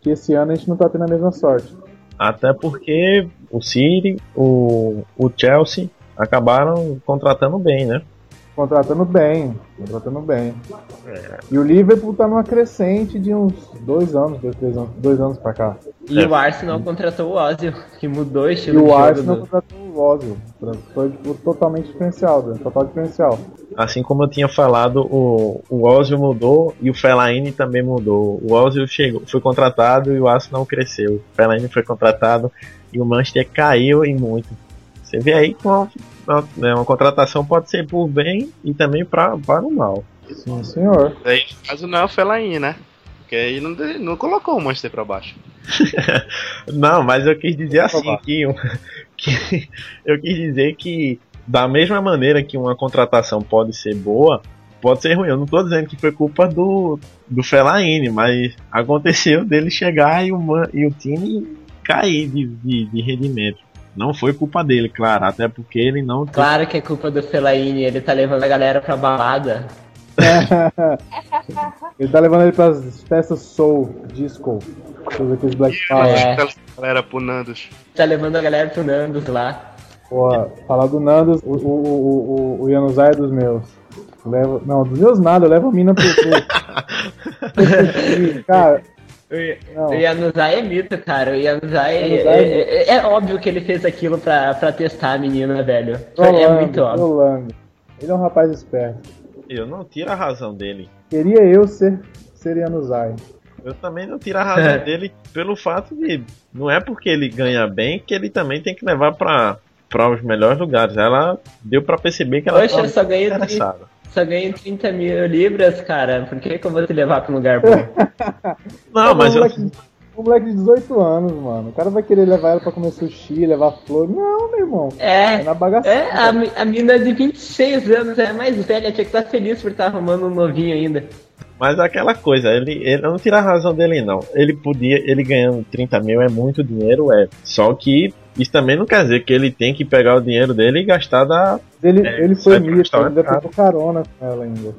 Que esse ano a gente não tá tendo a mesma sorte. Até porque o City, o, o Chelsea acabaram contratando bem, né? Contratando bem, contratando bem. É. E o Liverpool tá numa crescente de uns dois anos, dois, três anos, dois anos pra cá. E é. o Arsenal contratou o Ozil, que mudou o estilo E o Arsenal do... contratou o Ozil. Foi tipo, totalmente diferencial, total diferencial. Assim como eu tinha falado, o, o Ozil mudou e o Fellaini também mudou. O Ozil chegou, foi contratado e o Arsenal cresceu. O Fellaini foi contratado e o Manchester caiu em muito. Você vê aí que uma, uma, né, uma contratação pode ser por bem e também pra, para o mal. Sim, senhor. Aí, no caso, não é o Fellaini, né? Porque aí não, não colocou o Manchester pra baixo. [LAUGHS] Não, mas eu quis dizer assim que, que [LAUGHS] eu quis dizer que da mesma maneira que uma contratação pode ser boa, pode ser ruim. Eu não tô dizendo que foi culpa do do Fellaini, mas aconteceu dele chegar e o e o time cair de, de, de rendimento. Não foi culpa dele, claro, até porque ele não Claro que é culpa do Fellaini, ele tá levando a galera pra balada. [LAUGHS] Ele tá levando ele pras festas soul, disco, todos aqueles Black Power. É. Galera pro Nandos. Tá levando a galera pro Nandos lá. Porra, falar do Nandos, o, o, o, o, o Yanuzai é dos meus. Leva, não, dos meus nada, eu levo a mina pro. pro... Cara. [LAUGHS] O Yanuzai é mito, cara. O Yanuzai, é, é é- é óbvio que ele fez aquilo pra, pra testar a menina, velho. é trolando, muito óbvio. trolando. Ele é um rapaz esperto. Eu não tiro a razão dele. Queria eu ser, ser Yanuzai. Eu também não tiro a razão [LAUGHS] dele pelo fato de não é porque ele ganha bem que ele também tem que levar pra para os melhores lugares. Ela deu pra perceber que ela Poxa, só ganhei, interessada. só ganhei 30 mil libras, cara. Por que, que eu vou te levar pra um lugar bom? [LAUGHS] Não, mas eu, um moleque de 18 anos, mano. O cara vai querer levar ela pra comer sushi, levar flor. Não, meu irmão. É É, na bagaça. é a, a mina de 26 anos é mais velha, tinha que estar feliz por estar arrumando um novinho ainda. mas aquela coisa, ele, ele eu não tira a razão dele não. Ele podia, ele ganhando 30 mil é muito dinheiro, é. Só que isso também não quer dizer que ele tem que pegar o dinheiro dele e gastar da. Ele, É, ele foi restaurante, ainda cara. pegou carona com ela ainda.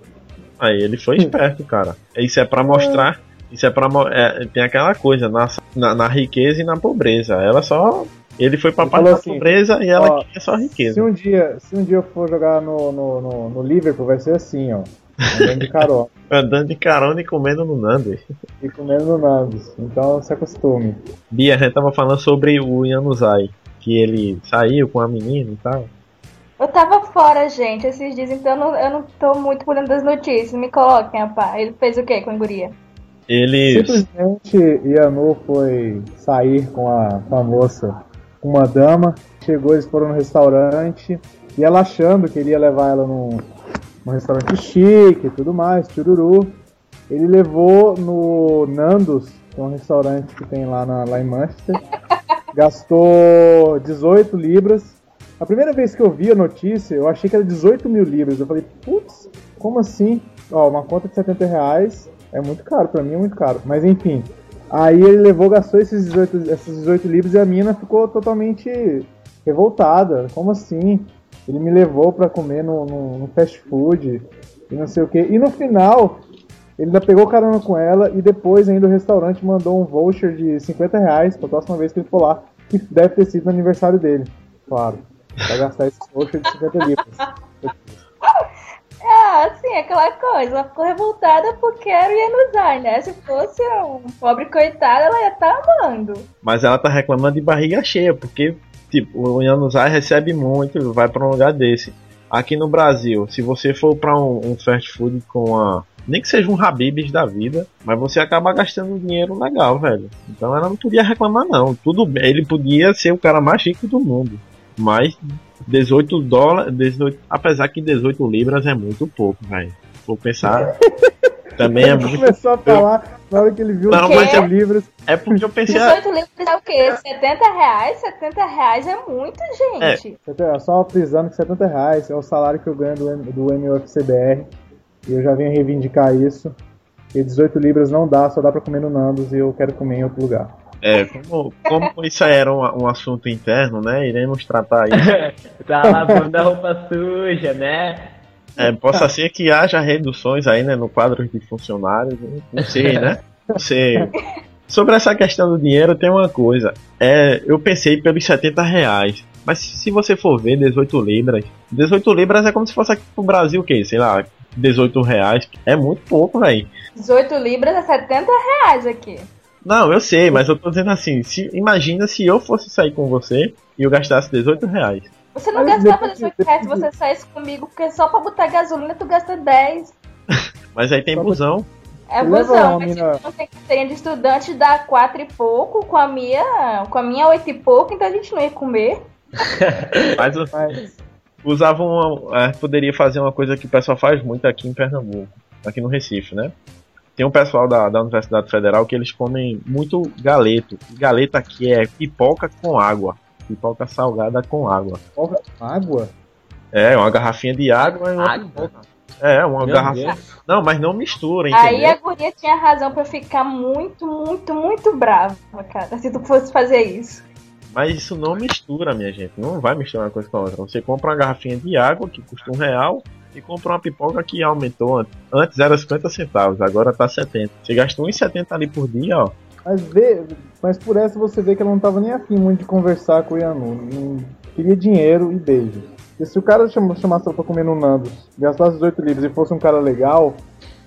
Aí ele foi esperto, cara. Isso é pra mostrar. Isso é pra. mo- É, tem aquela coisa, na, na, na riqueza e na pobreza. Ela só. Ele foi pra Ele parte da assim, pobreza e ela ó, queria só Se riqueza. um, dia, se um dia eu for jogar no, no, no, no Liverpool, vai ser assim, ó. Andando de carona [LAUGHS] Andando de carona e comendo no Nando. e comendo no Nandos. Então se acostume. Bia, a gente tava falando sobre o Yanuzai. Que ele saiu com a menina e tal. Eu tava fora, gente, esses dias, então eu não, eu não tô muito por dentro das notícias. Me coloquem, rapaz. Ele fez o quê com a guria? Ele. Simplesmente Yanu foi sair com a, com a moça, com uma dama. Chegou, eles foram no restaurante. E ela achando que ele ia levar ela num, num restaurante chique e tudo mais, chururu. Ele levou no Nandos, que é um restaurante que tem lá, na, lá em Manchester. [LAUGHS] Gastou 18 libras. A primeira vez que eu vi a notícia, eu achei que era 18 mil libras. Eu falei, putz, como assim? Ó, uma conta de 70 reais é muito caro, pra mim é muito caro. Mas enfim. Aí ele levou, gastou esses 18, essas 18 libras e a mina ficou totalmente revoltada. Como assim? Ele me levou pra comer no, no, no fast food e não sei o que. E no final, ele ainda pegou carona com ela e depois ainda o restaurante mandou um voucher de 50 reais pra próxima vez que ele for lá, que deve ter sido no aniversário dele, claro. Vai gastar esse voucher de 50 libras. [LAUGHS] Ah, assim, aquela coisa. Ela ficou revoltada porque era o Yanuzai, né? Se fosse um pobre coitado, ela ia estar amando. Mas ela tá reclamando de barriga cheia, porque tipo, o Yanuzai recebe muito, vai pra um lugar desse. Aqui no Brasil, se você for pra um, um fast food com a. Nem que seja um Habib's da vida, mas você acaba gastando dinheiro legal, velho. Então ela não podia reclamar, não. Tudo bem, ele podia ser o cara mais rico do mundo. Mas 18 dólares, 18, apesar que 18 libras é muito pouco, velho. Vou pensar. [LAUGHS] também é muito. começou a falar na hora que ele viu Não, mas 50 eu- libras. É porque eu pensei. 18 livros é o quê? 70 reais? 70 reais é muito, gente. Você tá Só frisando que 70 reais é o salário que eu ganho do, M- do MUFCBR. E eu já venho reivindicar isso. E 18 libras não dá, só dá pra comer no Nandos e eu quero comer em outro lugar. É, como, como isso era um, um assunto interno, né? Iremos tratar isso. [LAUGHS] tá lavando a roupa suja, né? É, possa ser que haja reduções aí, né, no quadro de funcionários, né? não sei, [LAUGHS] né? Não sei. Sobre essa questão do dinheiro, tem uma coisa. É, eu pensei pelos 70 reais. Mas se você for ver 18 libras, 18 libras é como se fosse aqui pro Brasil, o quê? Sei lá, 18 reais. É muito pouco, velho. 18 libras é 70 reais aqui. Não, eu sei, mas eu tô dizendo assim, se, imagina se eu fosse sair com você e eu gastasse 18 reais. Você não Mas gastava depois- 18 reais se você saísse comigo, porque só pra botar gasolina tu gasta 10. [LAUGHS] Mas aí tem Só busão. É busão, mas tu não tem de estudante, dá 4 e pouco, com a minha, com a minha 8 e pouco, então a gente não ia comer. [LAUGHS] Mas Mas usava uma. é, poderia fazer uma coisa que o pessoal faz muito aqui em Pernambuco, aqui no Recife, né? Tem um pessoal da, da Universidade Federal que eles comem muito galeto. Galeto aqui é pipoca com água. Pipoca salgada com água. Porra, água? É, uma garrafinha de água e uma Água? pipoca. É, uma Meu garrafa. Deus. Não, mas não mistura, Aí entendeu? a guria tinha razão pra ficar muito, muito, muito brava, cara, se tu fosse fazer isso. Mas isso não mistura, minha gente. Não vai misturar uma coisa com a outra. Você compra uma garrafinha de água que custa um real e compra uma pipoca que aumentou. antes- era 50 centavos, agora tá 70. Você gasta 1,70 ali por dia, ó. Mas, vê, mas por essa você vê que ela não tava nem afim muito de conversar com o Yanu. Queria dinheiro e beijo. E se o cara chama- chamasse ela pra comer no Nandos, gastasse 18 livros e fosse um cara legal,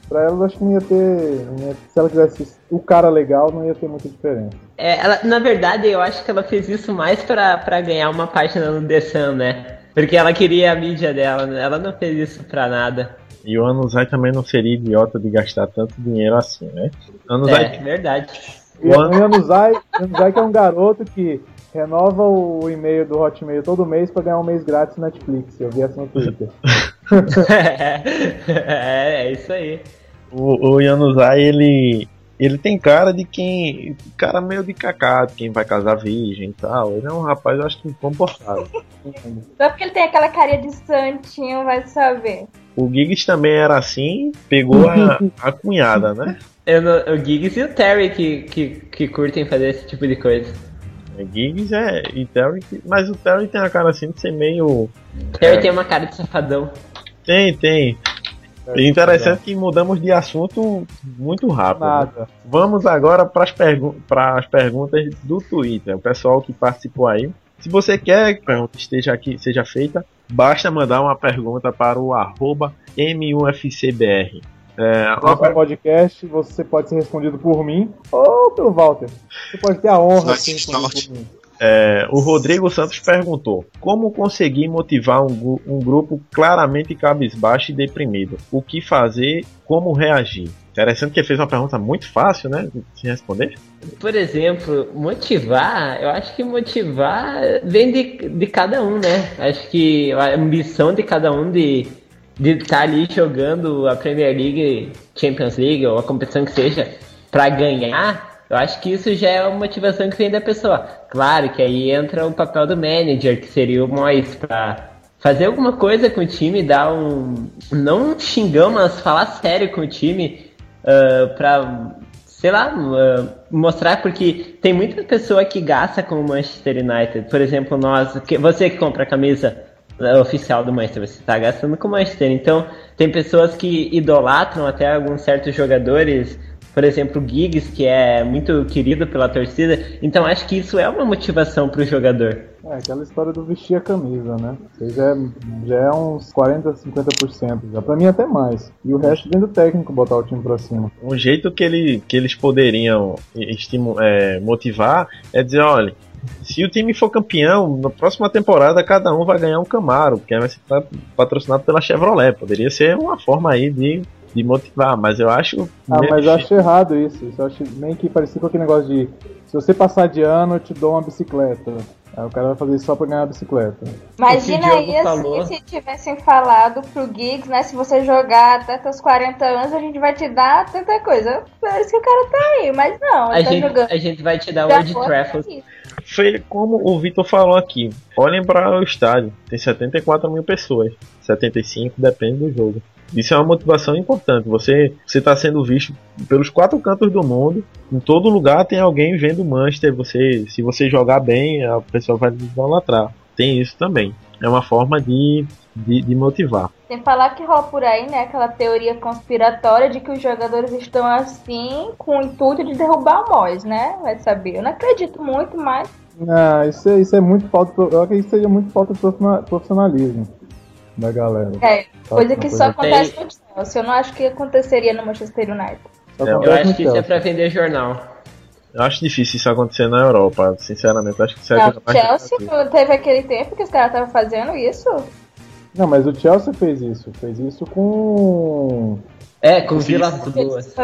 pra ela eu acho que não ia ter. não ia- se ela quisesse o cara legal, não ia ter muita diferença. É, ela, na verdade, eu acho que ela fez isso mais pra, pra ganhar uma página no The Sun, né? Porque ela queria a mídia dela, né? ela não fez isso pra nada. E o Anuzai também não seria idiota de gastar tanto dinheiro assim, né? Anuzai, É, verdade. E O An- o Yanuzai, Yanuzai que é um garoto que renova o e-mail do Hotmail todo mês pra ganhar um mês grátis na Netflix. Eu vi essa no Twitter. [LAUGHS] é, é isso aí. o, o Yanuzai, ele. Ele tem cara de quem. Cara meio de cacá, de quem vai casar virgem e tal. Ele é um rapaz, eu acho que comportado. [LAUGHS] Só porque ele tem aquela carinha de santinho, vai saber. O Giggs também era assim, pegou a, a cunhada, né? Eu não- o Giggs e o Terry que, que, que curtem fazer esse tipo de coisa. Giggs é. E Terry, mas o Terry tem a cara assim de ser meio. Terry É. tem uma cara de safadão. Tem, tem. E interessante que mudamos de assunto muito rápido. né? Nada. Vamos agora para as pergu perguntas do Twitter. O pessoal que participou aí. Se você quer que a pergunta esteja aqui, seja feita, basta mandar uma pergunta para o arroba MUFCBR. É, per- podcast, você pode ser respondido por mim ou pelo Walter. Você pode ter a honra de ser respondido por mim. É, o Rodrigo Santos perguntou: Como conseguir motivar um, um grupo claramente cabisbaixo e deprimido? O que fazer? Como reagir? Interessante que ele fez uma pergunta muito fácil, né? Se responder. Por exemplo, motivar, eu acho que motivar vem de, de cada um, né? Acho que a ambição de cada um de de estar ali jogando a Premier League, Champions League ou a competição que seja pra ganhar, eu acho que isso já é uma motivação que vem da pessoa. Claro que aí entra o papel do manager, que seria o Mois, pra fazer alguma coisa com o time, dar um. não um xingão, mas falar sério com o time, ah, pra sei lá, uh, mostrar porque tem muita pessoa que gasta com o Manchester United. Por exemplo, nós, que- você que compra a camisa uh, oficial do Manchester, você está gastando com o Manchester. Então, tem pessoas que idolatram até alguns certos jogadores, por exemplo, o Giggs, que é muito querido pela torcida. Então, acho que isso é uma motivação para o jogador. É aquela história do vestir a camisa, né? Já é, já é uns 40, 50%. Já pra mim até mais. E o resto vem do técnico botar o time pra cima. Um jeito que, ele, que eles poderiam estimu- é, motivar é dizer, olha, se o time for campeão, na próxima temporada cada um vai ganhar um Camaro, que vai ser pa- patrocinado pela Chevrolet. Poderia ser uma forma aí de, de motivar, mas eu acho. Ah, mas eu acho errado isso. Isso eu acho meio que parecido com aquele negócio de se você passar de ano, eu te dou uma bicicleta. Aí o cara vai fazer isso só pra ganhar a bicicleta. Imagina aí assim, se tivessem falado pro Giggs, né? Se você jogar até teus 40 anos, a gente vai te dar tanta coisa. Parece que o cara tá aí, mas não, A ele tá gente, jogando. a gente vai te dar Trafford. com isso. Foi como o Vitor falou aqui. Olhem para o estádio, tem 74 mil pessoas. 75, depende do jogo. Isso é uma motivação importante. Você está sendo visto pelos quatro cantos do mundo. Em todo lugar tem alguém vendo o Manchester. Você, se você jogar bem, a pessoa vai idolatrar. Tem isso também. É uma forma de, de, de motivar. Sem falar que rola por aí, né? Aquela teoria conspiratória de que os jogadores estão assim com o intuito de derrubar o Mois, né? Vai saber. Eu não acredito muito, mas Ah, isso é, isso é muito falta. Eu acredito que seja muito falta de profissional- profissionalismo da galera. é coisa que só acontece no Chelsea. Eu não acho que aconteceria no Manchester United. Só Eu acho que isso é pra vender jornal. Eu acho difícil isso acontecer na Europa, sinceramente. Eu acho que isso é Não, mais Chelsea não teve aquele tempo que os caras estavam fazendo isso? Não, mas o Chelsea fez isso. Fez isso com. É, com Vilas Boas.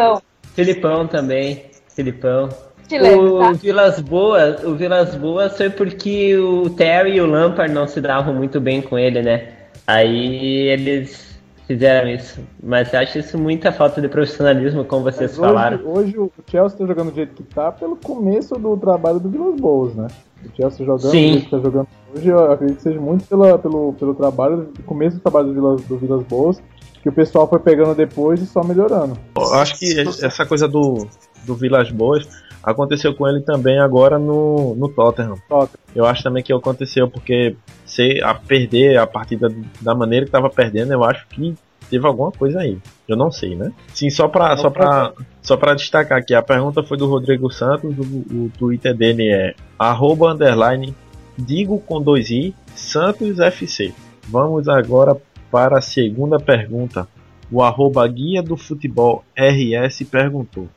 Filipão também. Filipão. Lembro, O tá? Vilas Boas, o Vilas Boas foi porque o Terry e o Lampard não se davam muito bem com ele, né? Aí eles fizeram isso. Mas eu acho isso muita falta de profissionalismo, como vocês Mas falaram. Hoje, hoje o Chelsea tá jogando do jeito que tá pelo começo do trabalho do Vilas Boas, né? O Chelsea jogando Sim. do jeito que tá jogando hoje, eu acredito que seja muito pela, pelo, pelo trabalho, começo do trabalho do Vilas, do Vilas Boas, que o pessoal foi pegando depois e só melhorando. Eu acho que essa coisa do, do Vilas Boas aconteceu com ele também agora no, no Tottenham. Tottenham. Eu acho também que aconteceu porque se a perder a partida da maneira que estava perdendo, eu acho que teve alguma coisa aí. Eu não sei, né? Sim, só pra, só pra, só pra destacar aqui, a pergunta foi do Rodrigo Santos, o, o Twitter dele é arroba underline digo com dois i Santos FC. Vamos agora para a segunda pergunta. O arroba guia do futebol RS perguntou.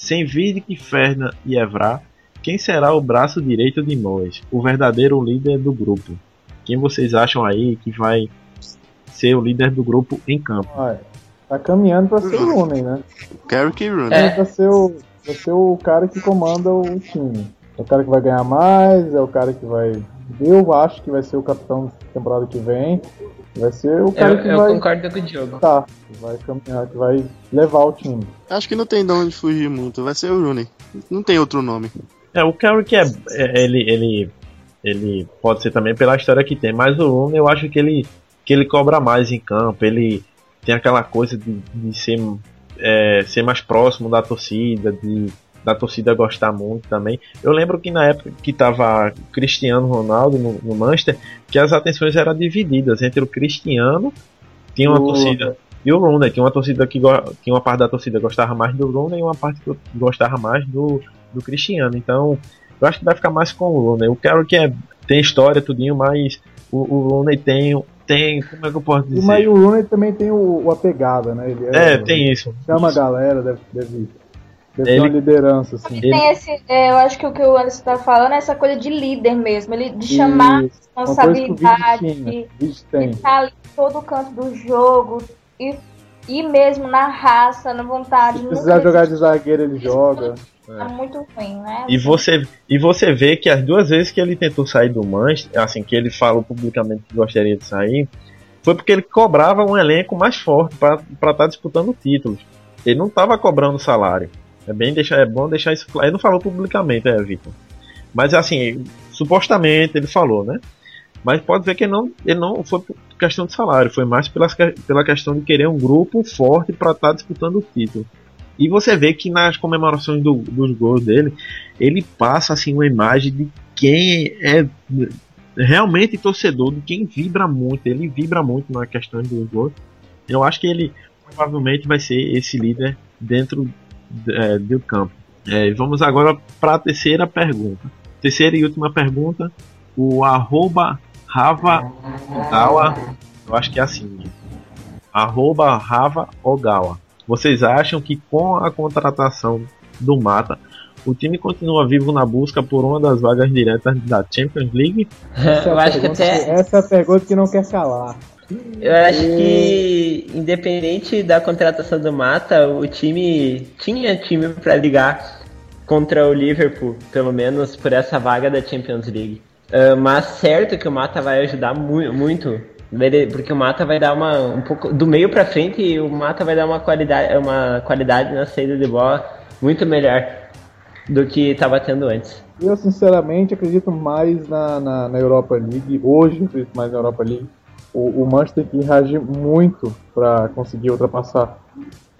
Sem Vidic, Ferna e Evra, quem será o braço direito de Mois, o verdadeiro líder do grupo? Quem vocês acham aí que vai ser o líder do grupo em campo? Ah, tá caminhando pra ser o Rooney, né? Carrick e Rooney. É. Pra, ser o, pra ser o cara que comanda o time. É o cara que vai ganhar mais, é o cara que vai. Eu acho que vai ser o capitão da temporada que vem. Vai ser o cara Eu, que eu vai. concordo com o Diogo. Tá, que vai caminhar, que vai levar o time. Acho que não tem de onde fugir muito. Vai ser o Rooney. Não tem outro nome. É, o Carrick é, é- ele, ele, ele pode ser também pela história que tem, mas o Rooney eu acho que ele, que ele cobra mais em campo, ele tem aquela coisa de, de ser, é, ser mais próximo da torcida, de da torcida gostar muito também. Eu lembro que na época que tava Cristiano Ronaldo no, no Manchester, que as atenções eram divididas entre o Cristiano, tinha uma O- torcida, e o Rooney, tinha uma torcida que, tinha uma parte da torcida que gostava mais do Rooney e uma parte que gostava mais do, do Cristiano. Então, eu acho que vai ficar mais com o Rooney. O Carroll é, tem história, tudinho, mas o, o Rooney tem, tem. Como é que eu posso dizer? mas o Rooney também tem o, o a pegada, né? Ele É, tem isso. Chama a Isso. galera, deve, deve, deve Ele- uma liderança, assim. Ele- Tem esse, é, eu acho que o que o Anderson tá falando é essa coisa de líder mesmo, ele de chamar Isso, Vidi responsabilidade, de estar ali em todo canto do jogo e, e mesmo na raça, na vontade. Se precisar jogar de zagueiro, ele joga. É muito ruim, né? E você, e você vê que as duas vezes que ele tentou sair do Manchester, assim, que ele falou publicamente que gostaria de sair, foi porque ele cobrava um elenco mais forte para estar disputando títulos. Ele não estava cobrando salário. É, bem deixar, é bom deixar isso claro. Ele não falou publicamente, é, Vitor. Mas assim, supostamente ele falou, né? Mas pode ver que ele não, ele não foi por questão de salário, foi mais pela, pela questão de querer um grupo forte para estar disputando o título. E você vê que nas comemorações do- dos gols dele, ele passa assim uma imagem de quem é realmente torcedor, de quem vibra muito. Ele vibra muito na questão dos gols. Eu acho que ele provavelmente vai ser esse líder dentro é, do campo. É, vamos agora para a terceira pergunta. Terceira e última pergunta. O arroba Rava Ogawa, eu acho que é assim. Arroba Rava Ogawa. Vocês acham que com a contratação do Mata, o time continua vivo na busca por uma das vagas diretas da Champions League? Essa é eu acho que pergunta até. Essa é a pergunta que não quer calar. Eu acho que, independente da contratação do Mata, o time tinha time pra ligar contra o Liverpool, pelo menos por essa vaga da Champions League. Ah, mas certo que o Mata vai ajudar mu muito, porque o Mata vai dar uma um pouco do meio pra frente e o Mata vai dar uma qualidade, uma qualidade na saída de bola muito melhor do que estava tendo antes. Eu, sinceramente, acredito mais na, na, na Europa League. Hoje, acredito mais na Europa League. O, o Manchester tem que reagir muito para conseguir ultrapassar,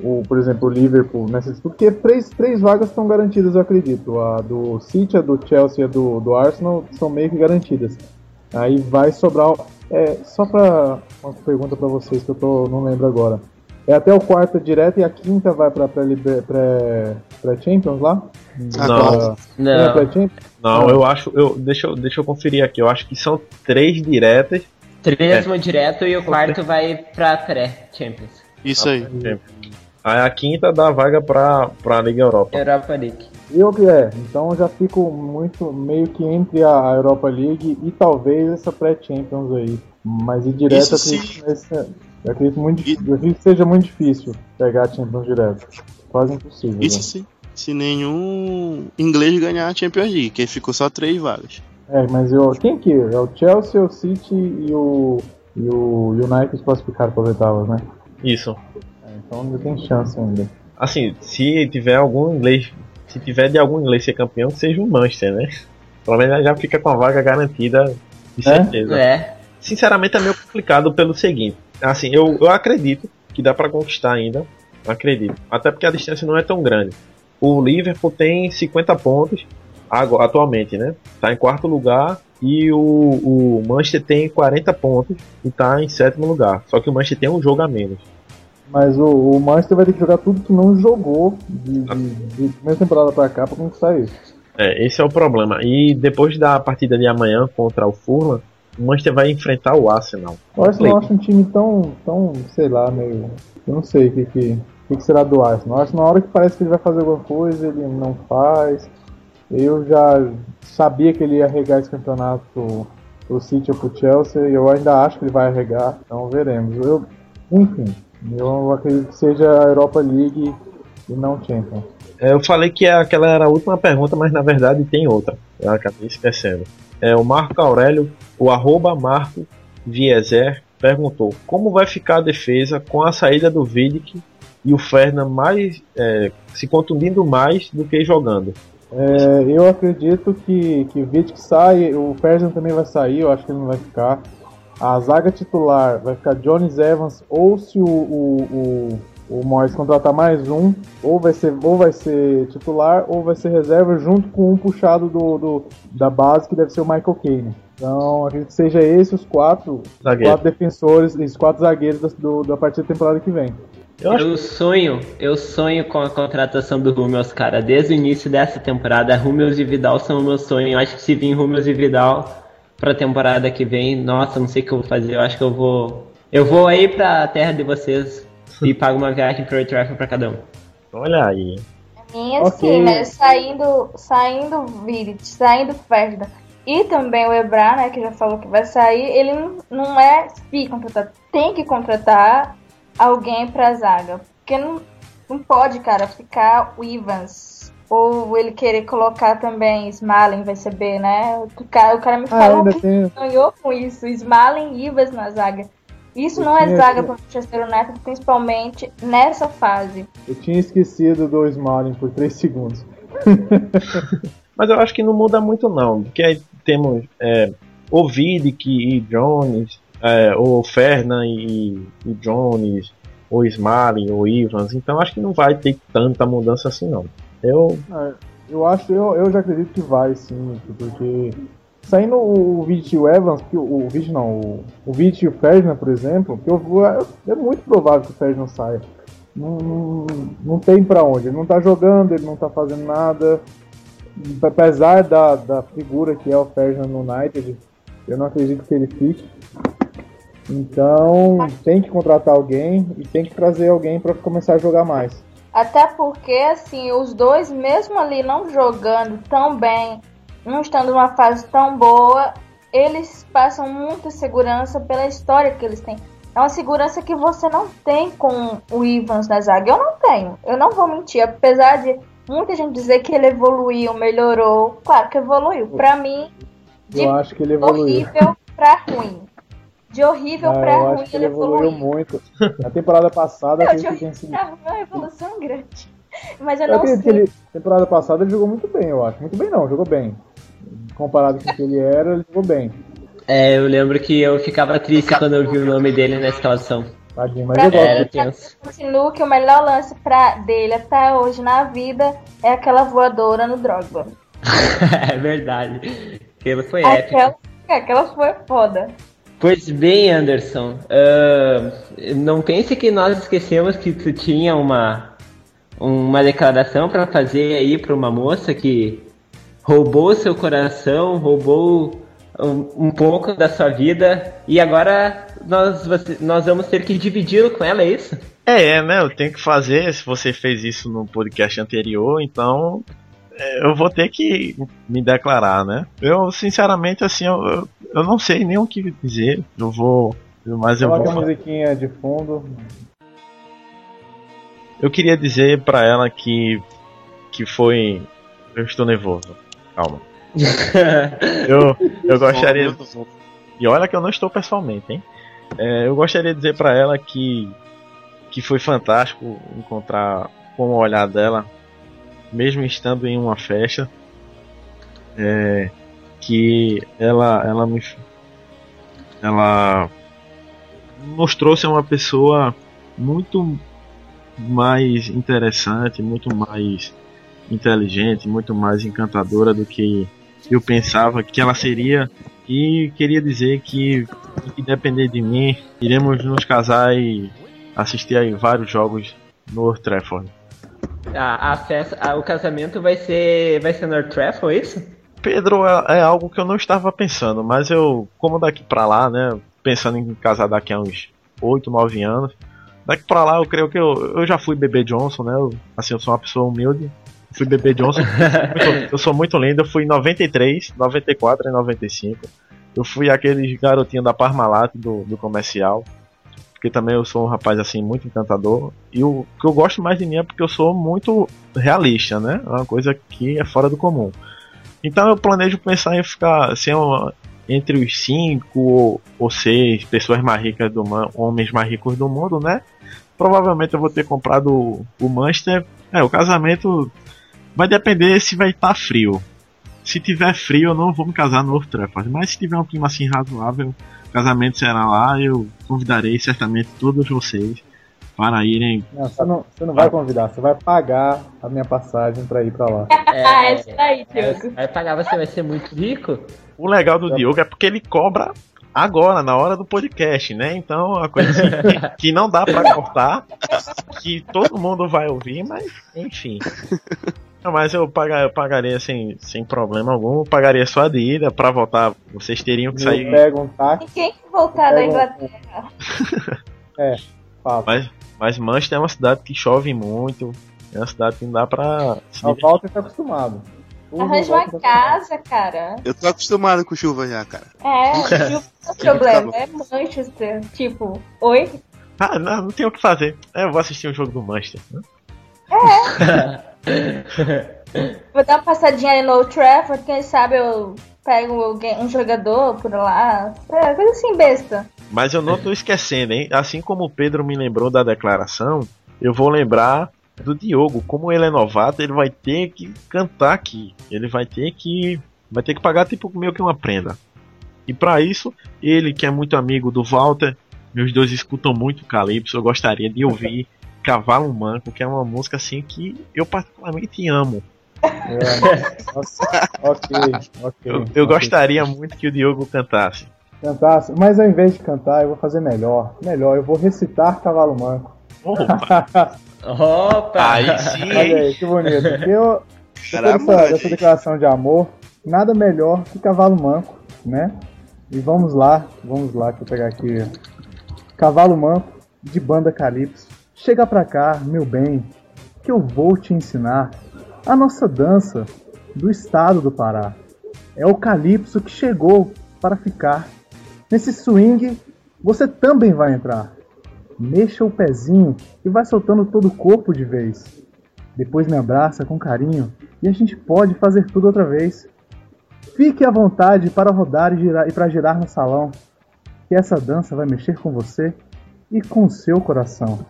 o, por exemplo, o Liverpool nessa disputa. Porque três, três vagas estão garantidas, eu acredito. A do City, a do Chelsea e a do, do Arsenal são meio que garantidas. Aí vai sobrar. É, só para uma pergunta para vocês que eu tô, não lembro agora. É até o quarto direto e a quinta vai para pré-Champions lá? Não. Não. Não? Não, eu acho. Eu, deixa, eu, deixa eu conferir aqui. Eu acho que são três diretas. Três vão direto e o quarto vai pra pré-Champions. Isso aí. Aí a quinta dá vaga pra, pra Liga Europa. Europa League. Eu que é, então já fico muito meio que entre a Europa League e talvez essa pré-Champions aí. Mas ir direto Isso eu acredito, nesse, eu acredito muito, eu acredito que seja muito difícil pegar a Champions direto. Quase impossível. Isso né? sim. Se nenhum inglês ganhar a Champions League, que ficou só três vagas. É, mas eu, quem que? É o Chelsea, o City e o, e o United se classificaram para oitavas, né? Isso. É, então ainda tem chance ainda. Assim, se tiver algum inglês, se tiver de algum inglês ser campeão, seja o Manchester, né? Pelo menos já fica com a vaga garantida de É? certeza. É. Sinceramente é meio complicado pelo seguinte. Assim, eu, eu acredito que dá pra conquistar ainda. Acredito. Até porque a distância não é tão grande. O Liverpool tem 50 pontos agora, atualmente, né? Tá em quarto lugar. E o, o Manchester tem 40 pontos e tá em sétimo lugar. Só que o Manchester tem um jogo a menos. Mas o, o Manchester vai ter que jogar tudo que não jogou de, de, de primeira temporada pra cá pra conquistar isso. É, esse é o problema. E depois da partida de amanhã contra o Fulham, o Manchester vai enfrentar o Arsenal. O Arsenal acho um time tão, tão, sei lá, meio. Eu não sei o que, que, que, que será do Arsenal. O Arsenal, na hora que parece que ele vai fazer alguma coisa, ele não faz. Eu já sabia que ele ia arregar esse campeonato pro, City ou pro Chelsea, e eu ainda acho que ele vai arregar, então veremos. Eu, enfim, eu acredito que seja a Europa League e não Champions. É, eu falei que aquela era a última pergunta, mas na verdade tem outra. Eu acabei esquecendo. É, o Marco Aurélio, o arroba Marco Vieser, perguntou como vai ficar a defesa com a saída do Vidic e o Fernan mais é, se contundindo mais do que jogando. É, eu acredito que, que o Vidic sai, o Ferguson também vai sair, eu acho que ele não vai ficar. A zaga titular vai ficar Jones Evans, ou se o, o, o, o Morris contratar mais um, ou vai, ser, ou vai ser titular, ou vai ser reserva, junto com um puxado do, do da base, que deve ser o Michael Kane. Então, acredito que seja esse os quatro, Zagueiro. quatro defensores, os quatro zagueiros da, do, da partida da temporada que vem. Eu acho Eu sonho, eu sonho com a contratação do Rummels, cara. Desde o início dessa temporada, Rummels e Vidal são o meu sonho. Eu acho que se vir Rummels e Vidal pra temporada que vem, nossa, não sei o que eu vou fazer. Eu acho que eu vou. Eu vou aí pra terra de vocês [LAUGHS] e pago uma viagem pro Trafford pra cada um. Olha aí. Minha Ok. sim, né? Saindo, saindo Virit, saindo Ferda e também o Ebra, né, que já falou que vai sair, ele não, não é se contratar, tem que contratar alguém pra zaga. Porque não, não pode, cara, ficar o Evans. Ou ele querer colocar também Smalling, vai ser B, né? O cara, o cara me Ah, falou ainda que tem. sonhou com isso, Smalling e Evans na zaga. Isso Eu não é zaga para Manchester United, principalmente nessa fase. Eu tinha esquecido do Smalling por 3 segundos. [LAUGHS] Mas eu acho que não muda muito não, porque aí temos é, o Vidic e Jones, é, o Fernan e, Jones, o Smalling, o Evans, então acho que não vai ter tanta mudança assim não. Eu Ah, Eu acho, eu, eu já acredito que vai sim, porque saindo o Vic e o Evans, que o, o Vic não, o, o Vic e o Ferdinand, por exemplo, que eu vou, é, é muito provável que o Ferdinand saia. Não, não, não tem pra onde, ele não tá jogando, ele não tá fazendo nada. Apesar da, da figura que é o Ferdinand no United, eu não acredito que ele fique. Então tem que contratar alguém e tem que trazer alguém pra começar a jogar mais. Até porque, assim, os dois, mesmo ali não jogando tão bem, não estando numa fase tão boa, eles passam muita segurança pela história que eles têm. É uma segurança que você não tem com o Evans na zaga. Eu não tenho. Eu não vou mentir. Apesar de muita gente dizer que ele evoluiu, melhorou. Claro que evoluiu. Pra mim, de Eu acho que ele evoluiu. horrível pra ruim. De horrível Ah, pra eu ruim, acho que ele evoluiu evoluiu. muito. Na temporada passada, Não, de horrível sido. pra ruim é uma evolução grande. Mas eu Eu não sei. que ele, temporada passada, ele jogou muito bem, eu acho. Muito bem, não, jogou bem. Comparado com o que ele era, ele jogou bem. É, eu lembro que eu ficava triste quando eu vi o nome dele na escalação. Tadinho, mas Pra eu gosto. Era continuo que o melhor lance pra dele até hoje na vida é aquela voadora no Drogba. [LAUGHS] é verdade. Aquilo foi épico. Aquela, aquela foi foda. Pois bem, Anderson. ah, não pense que nós esquecemos que tu tinha uma, uma declaração pra fazer aí pra uma moça que roubou seu coração, roubou um, um pouco da sua vida e agora nós, nós vamos ter que dividi-lo com ela, é isso? É, é, né? Eu tenho que fazer. Se você fez isso no podcast anterior, então eu vou ter que me declarar, né? Eu, sinceramente, assim, eu, eu, eu não sei nem o que dizer. Eu vou. Mas eu Coloca a vou. musiquinha de fundo. Eu queria dizer pra ela que. Que foi. Eu estou nervoso. Calma. [LAUGHS] Eu, eu gostaria. E olha que eu não estou pessoalmente, hein? É, eu gostaria de dizer pra ela que que foi fantástico encontrar com o olhar dela, mesmo estando em uma festa, é, que ela ela me ela mostrou ser uma pessoa muito mais interessante, muito mais inteligente, muito mais encantadora do que eu pensava que ela seria e queria dizer que, que depender de mim, iremos nos casar e assistir aí vários jogos no Trafford. A, a festa, a- o casamento vai ser, vai ser no Trafford, é isso? Pedro é, é algo que eu não estava pensando, mas eu, como daqui pra lá, né, pensando em casar daqui a uns 8, 9 anos, daqui pra lá eu creio que eu, eu já fui bebê Johnson, né, eu, assim, eu sou uma pessoa humilde, fui bebê Johnson, muito- [LAUGHS] eu sou muito lindo, eu fui em 93, 94 e 95, eu fui aquele garotinho da Parmalat do, do comercial, porque também eu sou um rapaz assim muito encantador, e o que eu gosto mais de mim é porque eu sou muito realista, né, é uma coisa que é fora do comum. Então eu planejo pensar em ficar ser uma, entre os cinco ou, ou seis pessoas mais ricas do homens mais ricos do mundo, né? Provavelmente eu vou ter comprado o, o Manchester. É, o casamento vai depender se vai estar frio. Se tiver frio, eu não vou me casar no Old Trafford. Mas se tiver um clima assim razoável, o casamento será lá. Eu convidarei certamente todos vocês para irem. Não, você não, você não vai convidar, você vai pagar a minha passagem pra ir pra lá. Ah, [LAUGHS] é isso aí, é, Diogo. vai pagar, você vai ser muito rico? O legal do Diogo é porque ele cobra agora, na hora do podcast, né? Então, a coisa assim, que, [LAUGHS] que não dá pra cortar, que todo mundo vai ouvir, mas enfim. [LAUGHS] Não, mas eu, paga, eu pagaria sem, sem problema algum, eu pagaria só a de ida pra voltar. Vocês teriam que Eu sair. pego um táxi, E quem que voltar da Inglaterra? É, fala. Mas, mas Manchester é uma cidade que chove muito. É uma cidade que não dá pra. se A Walter tá acostumado. Arranja uma tá casa, cara. Eu tô acostumado com chuva já, cara. É, [LAUGHS] o problema é Manchester. Tipo, oi? Ah, não, não tem o que fazer. É, eu vou assistir um jogo do Manchester. né? [LAUGHS] Vou dar uma passadinha ali no Old Trafford, quem sabe eu pego alguém, um jogador por lá. É, coisa assim, besta. Mas eu não tô esquecendo, hein? Assim como o Pedro me lembrou da declaração, eu vou lembrar do Diogo. Como ele é novato, ele vai ter que cantar aqui. Ele vai ter que. Vai ter que pagar tipo meio que uma prenda. E para isso, ele que é muito amigo do Walter, meus dois escutam muito Calypso, eu gostaria de ouvir Cavalo Manco, que é uma música assim que eu particularmente amo. É, nossa, [LAUGHS] ok, ok. Eu, eu ok. gostaria muito que o Diogo cantasse. Cantasse, mas ao invés de cantar, eu vou fazer melhor. Melhor, eu vou recitar Cavalo Manco. Opa, [LAUGHS] Opa! aí sim, Olha aí, que bonito. Eu, [LAUGHS] depois dessa, dessa declaração de amor, nada melhor que Cavalo Manco, né? E vamos lá, vamos lá, que eu pegar aqui. Cavalo Manco, de banda Calypso. Chega pra cá, meu bem, que eu vou te ensinar a nossa dança do estado do Pará. É o Calypso que chegou para ficar. Nesse swing, você também vai entrar. Mexa o pezinho e vai soltando todo o corpo de vez. Depois me abraça com carinho e a gente pode fazer tudo outra vez. Fique à vontade para rodar e, girar, e para girar no salão, que essa dança vai mexer com você e com seu coração.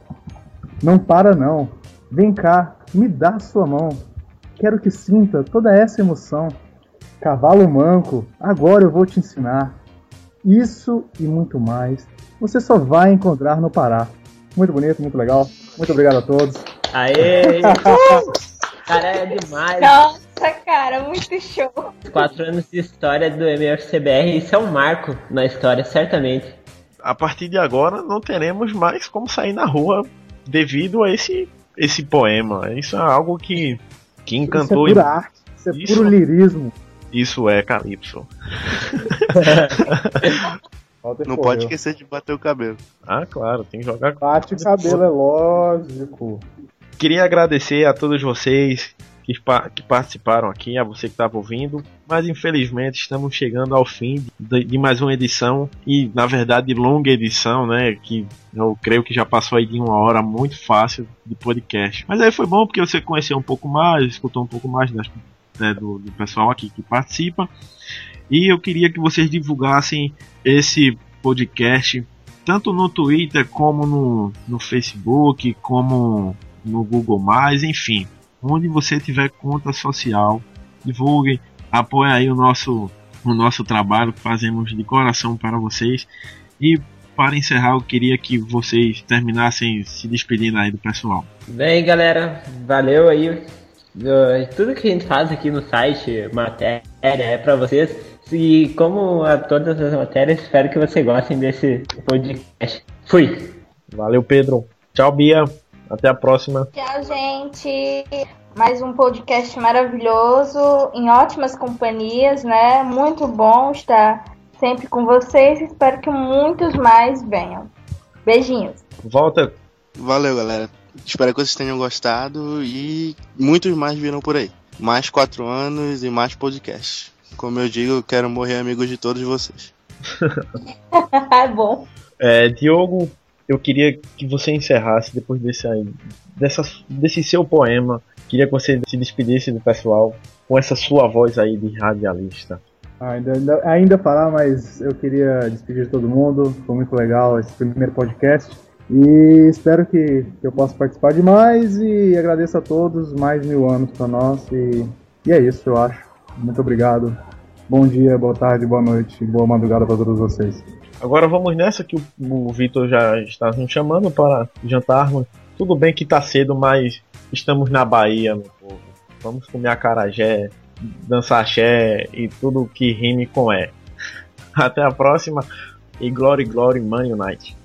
Não para não, vem cá, me dá sua mão. Quero que sinta toda essa emoção. Cavalo manco, agora eu vou te ensinar. Isso e muito mais você só vai encontrar no Pará. Muito bonito, muito legal. Muito obrigado a todos. Aê! [LAUGHS] Cara, é demais. Nossa, cara, muito show. Quatro anos de história do MFCBR, isso é um marco na história, certamente. a partir de agora não teremos mais como sair na rua devido a esse, esse poema. Isso é algo que, que Isso é encantou. pura arte, isso é Isso- puro lirismo. Isso é Calypso. [LAUGHS] Não pode esquecer de bater o cabelo. Ah, claro, tem que jogar. Bate o cabelo, é lógico. Queria agradecer a todos vocês que, que participaram aqui, a você que estava ouvindo, mas infelizmente estamos chegando ao fim de, de mais uma edição e, na verdade, longa edição, né? Que eu creio que já passou aí de uma hora muito fácil de podcast. Mas aí foi bom porque você conheceu um pouco mais, escutou um pouco mais das- né, do, do pessoal aqui que participa. E eu queria que vocês divulgassem esse podcast tanto no Twitter como no, no Facebook, como no Google, enfim, onde você tiver conta social, divulgue, apoie aí o nosso, o nosso trabalho que fazemos de coração para vocês. E para encerrar, eu queria que vocês terminassem se despedindo aí do pessoal. Bem, galera, valeu aí. Uh, Tudo que a gente faz aqui no site, matéria, é pra vocês. E como a todas as matérias, espero que vocês gostem desse podcast. Fui! Valeu, Pedro. Tchau, Bia. Até a próxima. Tchau, gente. Mais um podcast maravilhoso, em ótimas companhias, né? Muito bom estar sempre com vocês. Espero que muitos mais venham. Beijinhos. Volta. Valeu, galera. Espero que vocês tenham gostado e muitos mais virão por aí. Mais quatro anos e mais podcasts. Como eu digo, eu quero morrer amigos de todos vocês. [LAUGHS] [LAUGHS] é bom. É, Diogo, eu queria que você encerrasse depois desse dessa, desse seu poema. Queria que você se despedisse do pessoal com essa sua voz aí de radialista. Ah, Ainda, ainda, ainda falar, mas eu queria despedir de todo mundo. Foi muito legal esse primeiro podcast. E espero que, que eu possa participar de mais. E agradeço a todos. Mais mil anos para nós. E, e é isso, eu acho. Muito obrigado. Bom dia, boa tarde, boa noite, boa madrugada para todos vocês. Agora vamos nessa que o, o Vitor já está nos chamando para jantarmos. Tudo bem que tá cedo, mas estamos na Bahia, meu povo. Vamos comer acarajé, dançar axé e tudo que rime com é. Até a próxima e Glory Glory Man United.